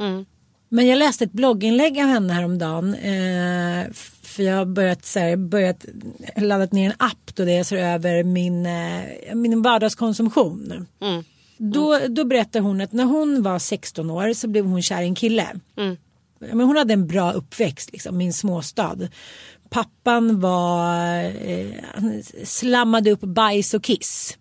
Men jag läste ett blogginlägg av henne häromdagen. Eh, för jag har börjat, så här, börjat laddat ner en app då där jag ser över min, eh, min vardagskonsumtion. Då, då berättar hon att när hon var 16 år så blev hon kär i en kille. Ja, Men hon hade en bra uppväxt liksom, i en småstad. Pappan var, eh, han slammade upp bajs och kiss.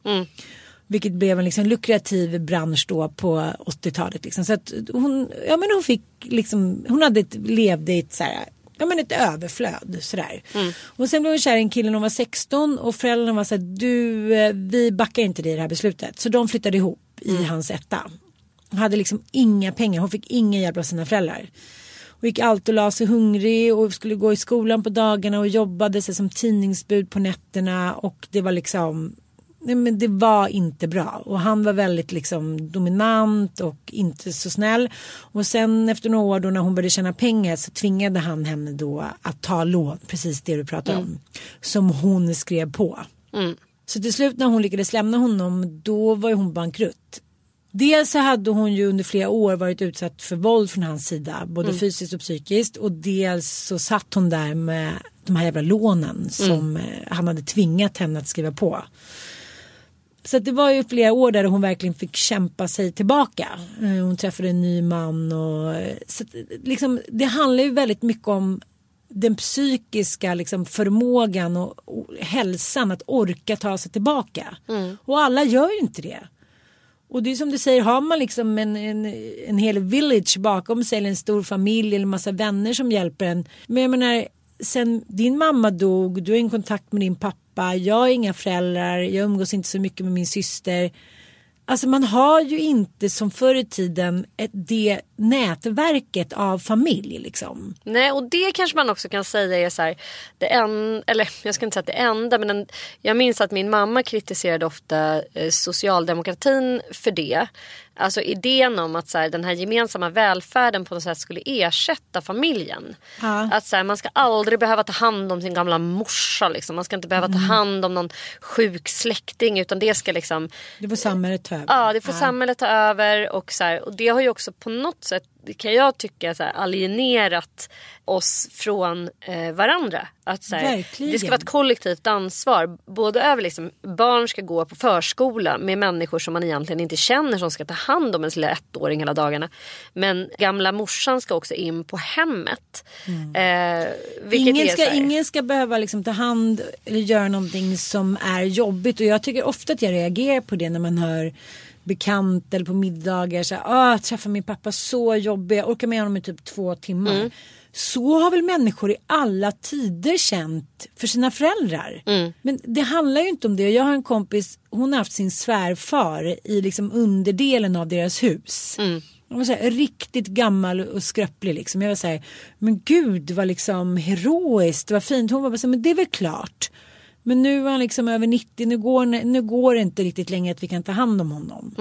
Vilket blev en liksom lukrativ bransch då på 80-talet. Liksom. Så att hon, ja, men hon fick liksom, hon hade ett, levde i ett så här, ja men ett överflöd sådär. Och sen blev hon kär i en kille när hon var 16 och föräldrarna var så här, du, eh, vi backar inte dig i det här beslutet. Så de flyttade ihop i hans etta. Hon hade liksom inga pengar, hon fick ingen hjälp av sina föräldrar. Och gick alltid och la sig hungrig och skulle gå i skolan på dagarna och jobbade sig som tidningsbud på nätterna och det var liksom Nej, men det var inte bra och han var väldigt liksom dominant och inte så snäll. Och sen efter några år då när hon började tjäna pengar så tvingade han henne då att ta lån, precis det du pratar om. Som hon skrev på. Så till slut när hon lyckades lämna honom då var ju hon bankrutt. Dels så hade hon ju under flera år varit utsatt för våld från hans sida, både fysiskt och psykiskt. Och dels så satt hon där med de här jävla lånen som eh, han hade tvingat henne att skriva på. Så det var ju flera år där hon verkligen fick kämpa sig tillbaka. Eh, Hon träffade en ny man och eh, så att, liksom, det handlar ju väldigt mycket om den psykiska liksom, förmågan och, och hälsan att orka ta sig tillbaka. Och alla gör ju inte det. Och det är som du säger, har man liksom en, en, en hel village bakom sig eller en stor familj eller massa vänner som hjälper en. Men jag menar, sen din mamma dog, du är i kontakt med din pappa, jag har inga föräldrar, jag umgås inte så mycket med min syster. Alltså man har ju inte som förr i tiden ett, det nätverket av familj liksom. Nej och det kanske man också kan säga är så här, det en, eller jag ska inte säga att det enda men en, jag minns att min mamma kritiserade ofta eh, socialdemokratin för det. Alltså idén om att så här, den här gemensamma välfärden på något sätt skulle ersätta familjen. Ja. Att så här, man ska aldrig behöva ta hand om sin gamla morsa. Liksom. Man ska inte behöva ta Mm. hand om någon sjuk släkting utan det ska liksom Det får samhället ta över. Ja, det får samhället ta över och, så här, och det har ju också på något sätt kan jag tycka så här, alienerat oss från eh, varandra. Att, så här, det ska vara ett kollektivt ansvar. Både över liksom, barn ska gå på förskola med människor som man egentligen inte känner som ska ta hand om ens lilla ettåring hela dagarna. Men gamla morsan ska också in på hemmet. Eh, vilket Ingen ska, ingen ska behöva liksom ta hand eller göra någonting som är jobbigt och jag tycker ofta att jag reagerar på det när man hör bekant eller på middagar så här, ah, jag träffar min pappa så jobbig, jag orkar med honom i typ två timmar. Mm. Så har väl människor i alla tider känt för sina föräldrar. Mm. Men det handlar ju inte om det. Jag har en kompis, hon har haft sin svärfar i liksom underdelen av deras hus. Mm. Var så här, riktigt gammal och skröplig liksom. Jag var så här, men gud vad liksom heroiskt, vad fint. Hon var bara så här, men det är väl klart. Men nu är han liksom över 90, nu går, nu går det inte riktigt längre att vi kan ta hand om honom.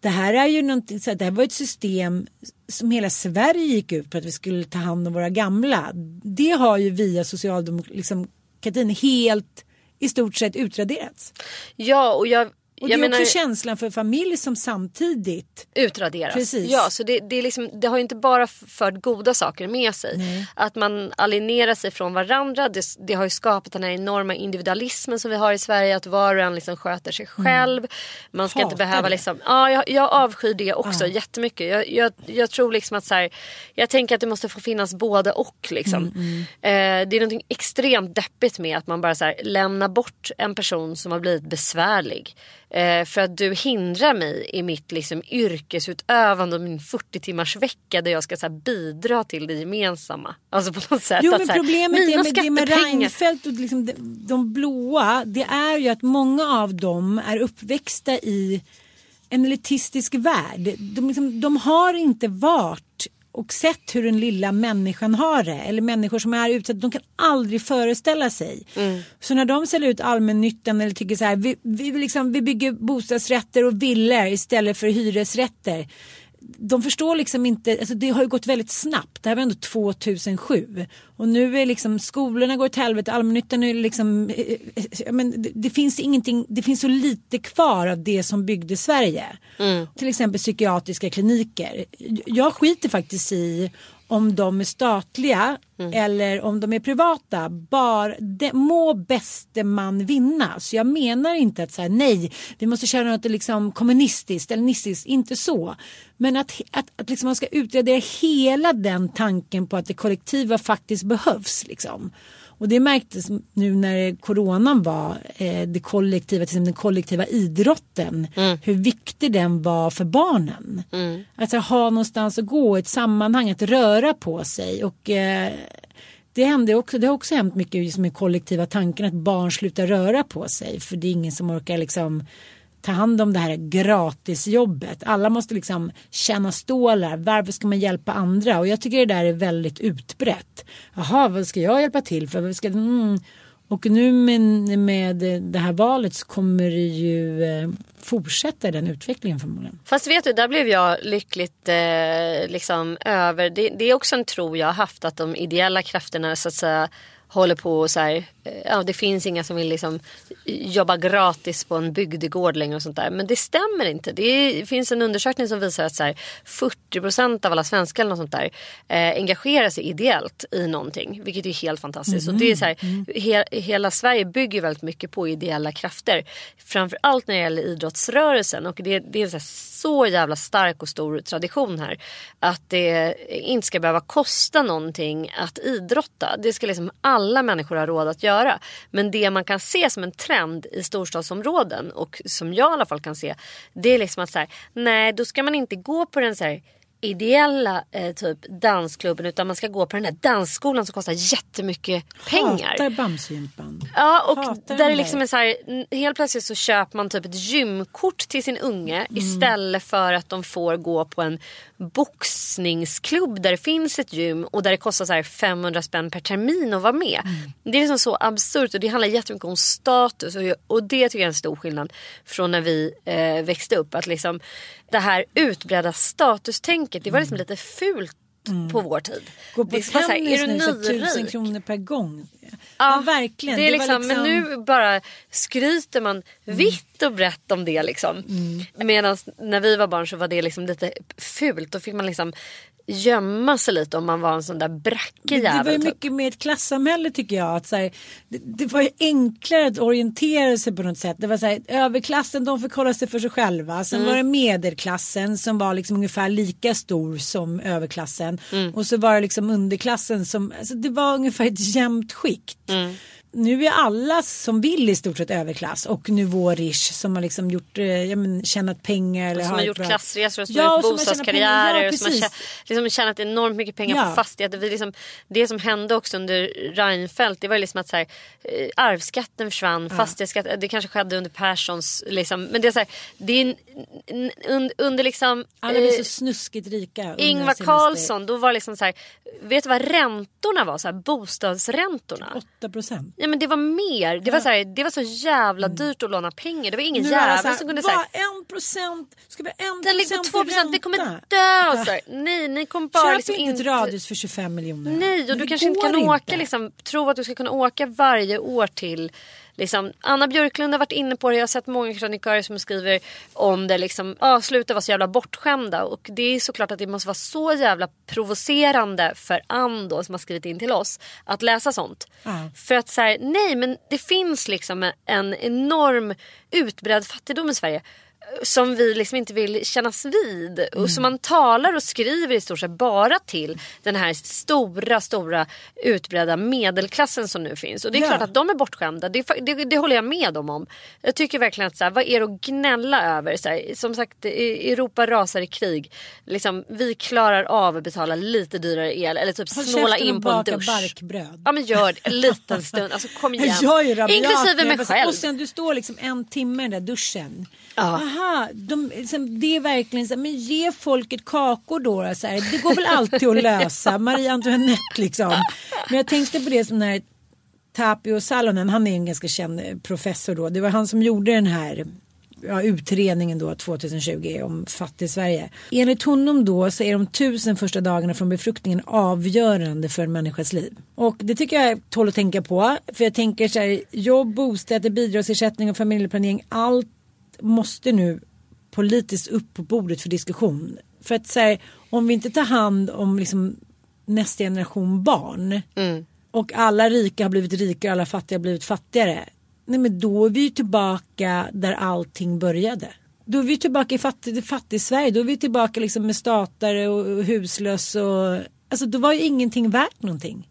Det här är ju någonting, så här, det här var ett system som hela Sverige gick ut på att vi skulle ta hand om våra gamla. Det har ju via socialdemokratin liksom, helt i stort sett utraderats. Ja, och jag, Och det är menar- också känslan för familj som samtidigt utraderas. Precis. Ja, så det, det, är liksom, det har ju inte bara fört goda saker med sig. Att man alienerar sig från varandra. Det, det har ju skapat den här enorma individualismen som vi har i Sverige. Att var och en liksom sköter sig själv. Man ska inte Hatar behöva det. liksom, ja, jag, jag avskyr det också Ja. jättemycket. Jag, jag, jag tror liksom att så här, jag tänker att det måste få finnas både och. Liksom. Mm, Eh, det är något extremt deppigt med att man bara så här, lämnar bort en person som har blivit besvärlig. Eh, för att du hindrar mig i mitt liksom, yrkesutövande och min 40 timmars vecka där jag ska så här, bidra till det gemensamma. Alltså på något sätt. Jo att, men här, problemet mina är med, det med Reinfeldt och liksom de, de blåa. Det är ju att många av dem är uppväxta i en elitistisk värld. De, liksom, de har inte varit och sett hur den lilla människan har det. Eller människor som är utsatta. De kan aldrig föreställa sig. Så när de säljer ut allmännyttan eller tycker så här. Vi, vi, liksom, vi bygger bostadsrätter och villor istället för hyresrätter de förstår liksom inte, alltså det har ju gått väldigt snabbt. Det här var ändå 2007. Och nu är liksom skolorna går åt helvete, allmännyttan är liksom, eh, eh, men det, det finns ingenting, det finns så lite kvar av det som byggde Sverige. Till exempel psykiatriska kliniker. Jag skiter faktiskt i om de är statliga eller om de är privata. Bara, det må bäste man vinna. Så jag menar inte att säga nej, vi måste köra något liksom kommunistiskt eller nistiskt, inte så. Men att, att, att liksom man ska utradera hela den tanken på att det kollektiva faktiskt behövs. Liksom. Och det märktes nu när coronan var, eh, det kollektiva, till den kollektiva idrotten, hur viktig den var för barnen. Att så, ha någonstans att gå, ett sammanhang, att röra på sig. Och eh, det, hände också, det har också hänt mycket just med kollektiva tanken att barn slutar röra på sig för det är ingen som orkar liksom ta hand om det här gratisjobbet. Alla måste liksom känna stålar. Varför ska man hjälpa andra? Och jag tycker det där är väldigt utbrett. Jaha, vad ska jag hjälpa till för? Vad ska, mm. Och nu med, med det här valet så kommer det ju eh, fortsätta den utvecklingen förmodligen. Fast vet du, där blev jag lyckligt eh, liksom över. Det, det är också en tro jag har haft att de ideella krafterna så att säga håller på och så här, eh, ja det finns inga som vill liksom jobba gratis på en bygdegård längre och sånt där. Men det stämmer inte. Det är, finns en undersökning som visar att så här, 40% av alla svenskar eller något sånt där eh, engagerar sig ideellt i någonting. Vilket är helt fantastiskt. Och det är så här, he, hela Sverige bygger väldigt mycket på ideella krafter. Framförallt när det gäller idrottsrörelsen. Och det, det är så, här, så jävla stark och stor tradition här. Att det inte ska behöva kosta någonting att idrotta. Det ska liksom alla människor har råd att göra. Men det man kan se som en trend i storstadsområden och som jag i alla fall kan se. Det är liksom att så här, nej då ska man inte gå på den så här ideella eh, typ dansklubben utan man ska gå på den där dansskolan som kostar jättemycket pengar. Hatar Bamsegympan. Ja och Hatar där det liksom är så här, helt plötsligt så köper man typ ett gymkort till sin unge istället för att de får gå på en boxningsklubb där det finns ett gym och där det kostar så här 500 spänn per termin att vara med. Det är liksom så absurt och det handlar jättemycket om status och, och det tycker jag är en stor skillnad från när vi eh, växte upp. Att liksom det här utbredda statustänket det var liksom lite fult på vår tid. Gå på Det är bara så här, tennis är du nu för tusen krån per gång. Ja, verkligen. Det är var liksom, Men nu bara skryter man vitt och brett om det. Liksom. Mm. Medan när vi var barn så var det liksom lite fult. Då fick man liksom gömma sig lite om man var en sån där brackig Men det var ju jävel. typ. mycket mer ett klassamhälle tycker jag. Att så här, det, det var ju enklare att orientera sig på något sätt. Det var så här, överklassen de fick hålla sig för sig själva. Sen Mm. var det medelklassen som var liksom ungefär lika stor som överklassen. Mm. Och så var det liksom underklassen som, alltså det var ungefär ett jämnt skikt. Mm. Nu är alla som vill i stort sett överklass och nivårish som har liksom gjort, eh, ja, men, tjänat pengar. Eller som har gjort bra- klassresor och som Ja, har och gjort bostadskarriärer. Ja, och som har liksom tjänat enormt mycket pengar Ja. på fastigheter. Vi liksom, det som hände också under Reinfeldt det var liksom att så här, eh, arvsskatten försvann. Fastighetsskatten, det kanske skedde under Perssons. Liksom, men det är, så här, det är en, un- under liksom... Alla blir så eh, snuskigt rika. Ingvar Carlsson, då var liksom så här, vet du vad räntorna var? Så här, bostadsräntorna. 8 procent. Ja men det var mer. Det var så, här, det var så jävla dyrt att låna pengar. Det var ingen Nu jävel som kunde "Va, säga en procent, ska vi ha en den ligger på procent 2 i procent, det kommer ränta?" dö. Här, nej, ni kommer bara Köp liksom inte ett inte... radhus för 25 miljoner. Nej, och du kanske inte kan åka liksom, tro att du ska kunna åka varje år till Liksom, Anna Björklund har varit inne på det. Jag har sett många krönikörer som skriver om det. Liksom, ah, sluta vara så jävla bortskämda. Och det är såklart att det måste vara så jävla provocerande för Ann då, som har skrivit in till oss att läsa sånt. Ja. För att så här, nej men det finns liksom en enorm utbredd fattigdom i Sverige som vi liksom inte vill kännas vid. Mm. Och som man talar och skriver i stort sett bara till den här stora, stora utbredda medelklassen som nu finns. Och det är Ja. klart att de är bortskämda. Det, det, det håller jag med dem om. Jag tycker verkligen att så här, vad är det att gnälla över? Så här, som sagt, Europa rasar i krig. Liksom, vi klarar av att betala lite dyrare el eller typ Håll snåla in på en dusch. barkbröd. Ja men gör det en liten stund. Alltså kom igen. Jag är rabiat, Inklusive mig själv. Och sen du står liksom en timme i den där duschen. Ja. Aha, de, liksom, det är verkligen så här, men ge folket kakor då. då, Så här. Det går väl alltid att lösa. Marie Antoinette liksom. Men jag tänkte på det som när Tapio Salonen, han är en ganska känd eh, professor då. Det var han som gjorde den här ja, utredningen då 2020 om fattig Sverige. Enligt honom då så är de tusen första dagarna från befruktningen avgörande för en människas liv. Och det tycker jag tål att tänka på. För jag tänker så här, jobb, bostäder, bidragsersättning och familjeplanering. Allt måste nu politiskt upp på bordet för diskussion. För att så här, om vi inte tar hand om liksom nästa generation barn och alla rika har blivit rikare och alla fattiga har blivit fattigare. Nej men då är vi ju tillbaka där allting började. Då är vi tillbaka i fattig, fattig Sverige. Då är vi tillbaka liksom med statare och, och huslös och alltså då var ju ingenting värt någonting.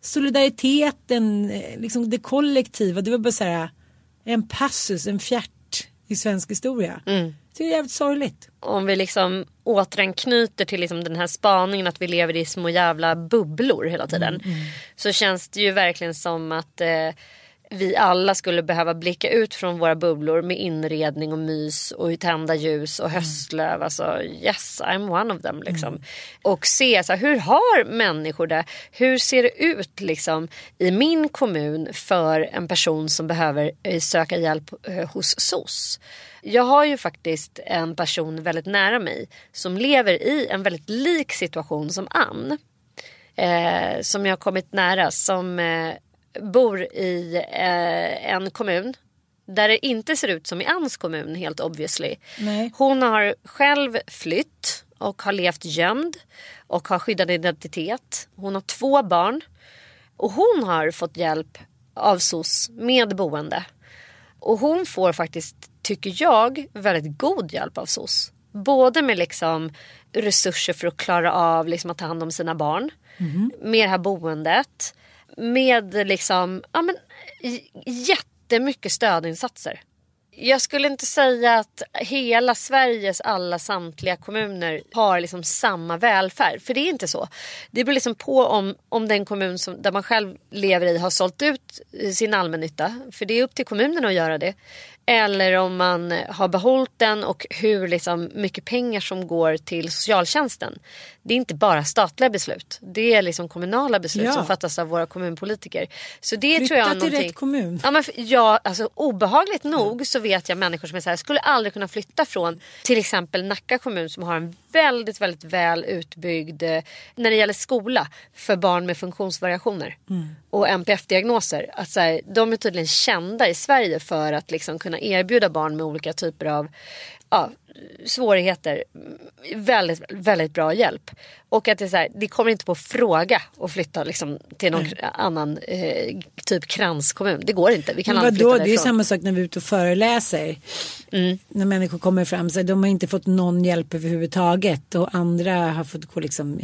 Solidariteten, eh, liksom det kollektiva, det var bara så här en passus, en fjärt i svensk historia. Det är jävligt sorgligt. om vi liksom återanknyter till liksom den här spaningen att vi lever i små jävla bubblor hela tiden. Så känns det ju verkligen som att eh, vi alla skulle behöva blicka ut från våra bubblor med inredning och mys och tända ljus och höstlöv. Alltså yes, I'm one of them liksom. Och se så här, hur har människor det? Hur ser det ut liksom i min kommun för en person som behöver eh, söka hjälp eh, hos SOS? Jag har ju faktiskt en person väldigt nära mig som lever i en väldigt lik situation som Ann. Eh, som jag har kommit nära. Som eh, bor i eh, en kommun där det inte ser ut som i Anns kommun helt obviously. Nej. Hon har själv flytt och har levt gömd och har skyddad identitet. Hon har två barn och hon har fått hjälp av SOS med boende. Och hon får faktiskt, tycker jag, väldigt god hjälp av SOS. Både med liksom resurser för att klara av liksom att ta hand om sina barn. Med det här boendet. Med liksom, ja men jättemycket stödinsatser. Jag skulle inte säga att hela Sveriges alla samtliga kommuner har liksom samma välfärd. För det är inte så. Det beror liksom på om, om den kommun som, där man själv lever i har sålt ut sin allmännytta. För det är upp till kommunen att göra det. Eller om man har behållit den och hur liksom mycket pengar som går till socialtjänsten. Det är inte bara statliga beslut. Det är liksom kommunala beslut Ja. som fattas av våra kommunpolitiker. Så det Flytta tror jag är till någonting... rätt kommun. Ja, men ja, alltså, obehagligt nog så vet jag människor som är så här, skulle aldrig kunna flytta från till exempel Nacka kommun som har en väldigt, väldigt väl utbyggd eh, när det gäller skola för barn med funktionsvariationer och NPF-diagnoser. Att så här, de är tydligen kända i Sverige för att liksom kunna erbjuda barn med olika typer av ja, svårigheter väldigt, väldigt bra hjälp. Och att det, är så här, det kommer inte på fråga att flytta liksom, till någon annan eh, typ kranskommun. Det går inte. Vi kan Men vadå, det är samma sak när vi är ute och föreläser. Mm. När människor kommer fram så de har inte fått någon hjälp överhuvudtaget och andra har fått gå liksom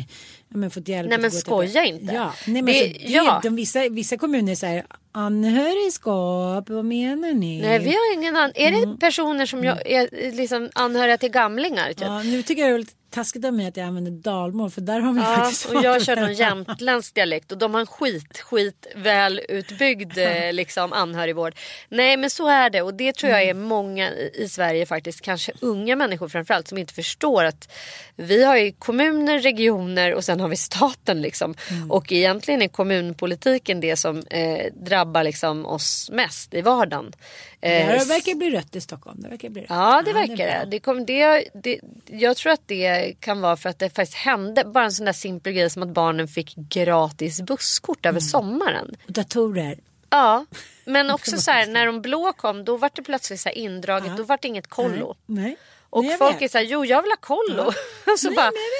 ja, men fått hjälp Nej, men skoja inte. Ja, nej, men Det- alltså, det, ja. de, vissa, vissa kommuner säger anhörigskap, vad menar ni? Nej, vi har ingen an- Är det personer som jag är liksom anhöriga till gamlingar? Typ? ja, nu tycker jag det är lite taskigt av mig att jag använder dalmål för där har vi Ja, faktiskt och jag kör någon jämtländsk dialekt och de har en skit, skit väl utbyggd eh, liksom, anhörigvård. Nej men så är det och det tror jag är många i Sverige faktiskt, kanske unga människor framförallt som inte förstår att vi har ju kommuner, regioner och sen har vi staten liksom. Och egentligen är kommunpolitiken det som eh, drabbar liksom, oss mest i vardagen. Eh, Det verkar bli rött i Stockholm. Det verkar bli rött. Ja det verkar det. det, kom, det, det. Jag tror att det kan vara för att det faktiskt hände. Bara en sån där simpel grej som att barnen fick gratis busskort över sommaren. Och datorer. Ja, men också så här när de blå kom då var det plötsligt så här indraget. Ja. Då var det inget kollo. Nej. Nej. Och Nej, folk vet. är så här, jo jag vill ha kollo. så Nej,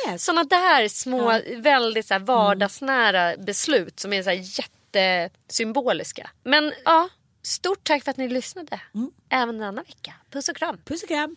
bara, såna där små, väldigt så här Mm. vardagsnära beslut som är så här jättesymboliska. Men ja, stort tack för att ni lyssnade. Mm. Även denna vecka. Puss och kram. Puss och kram.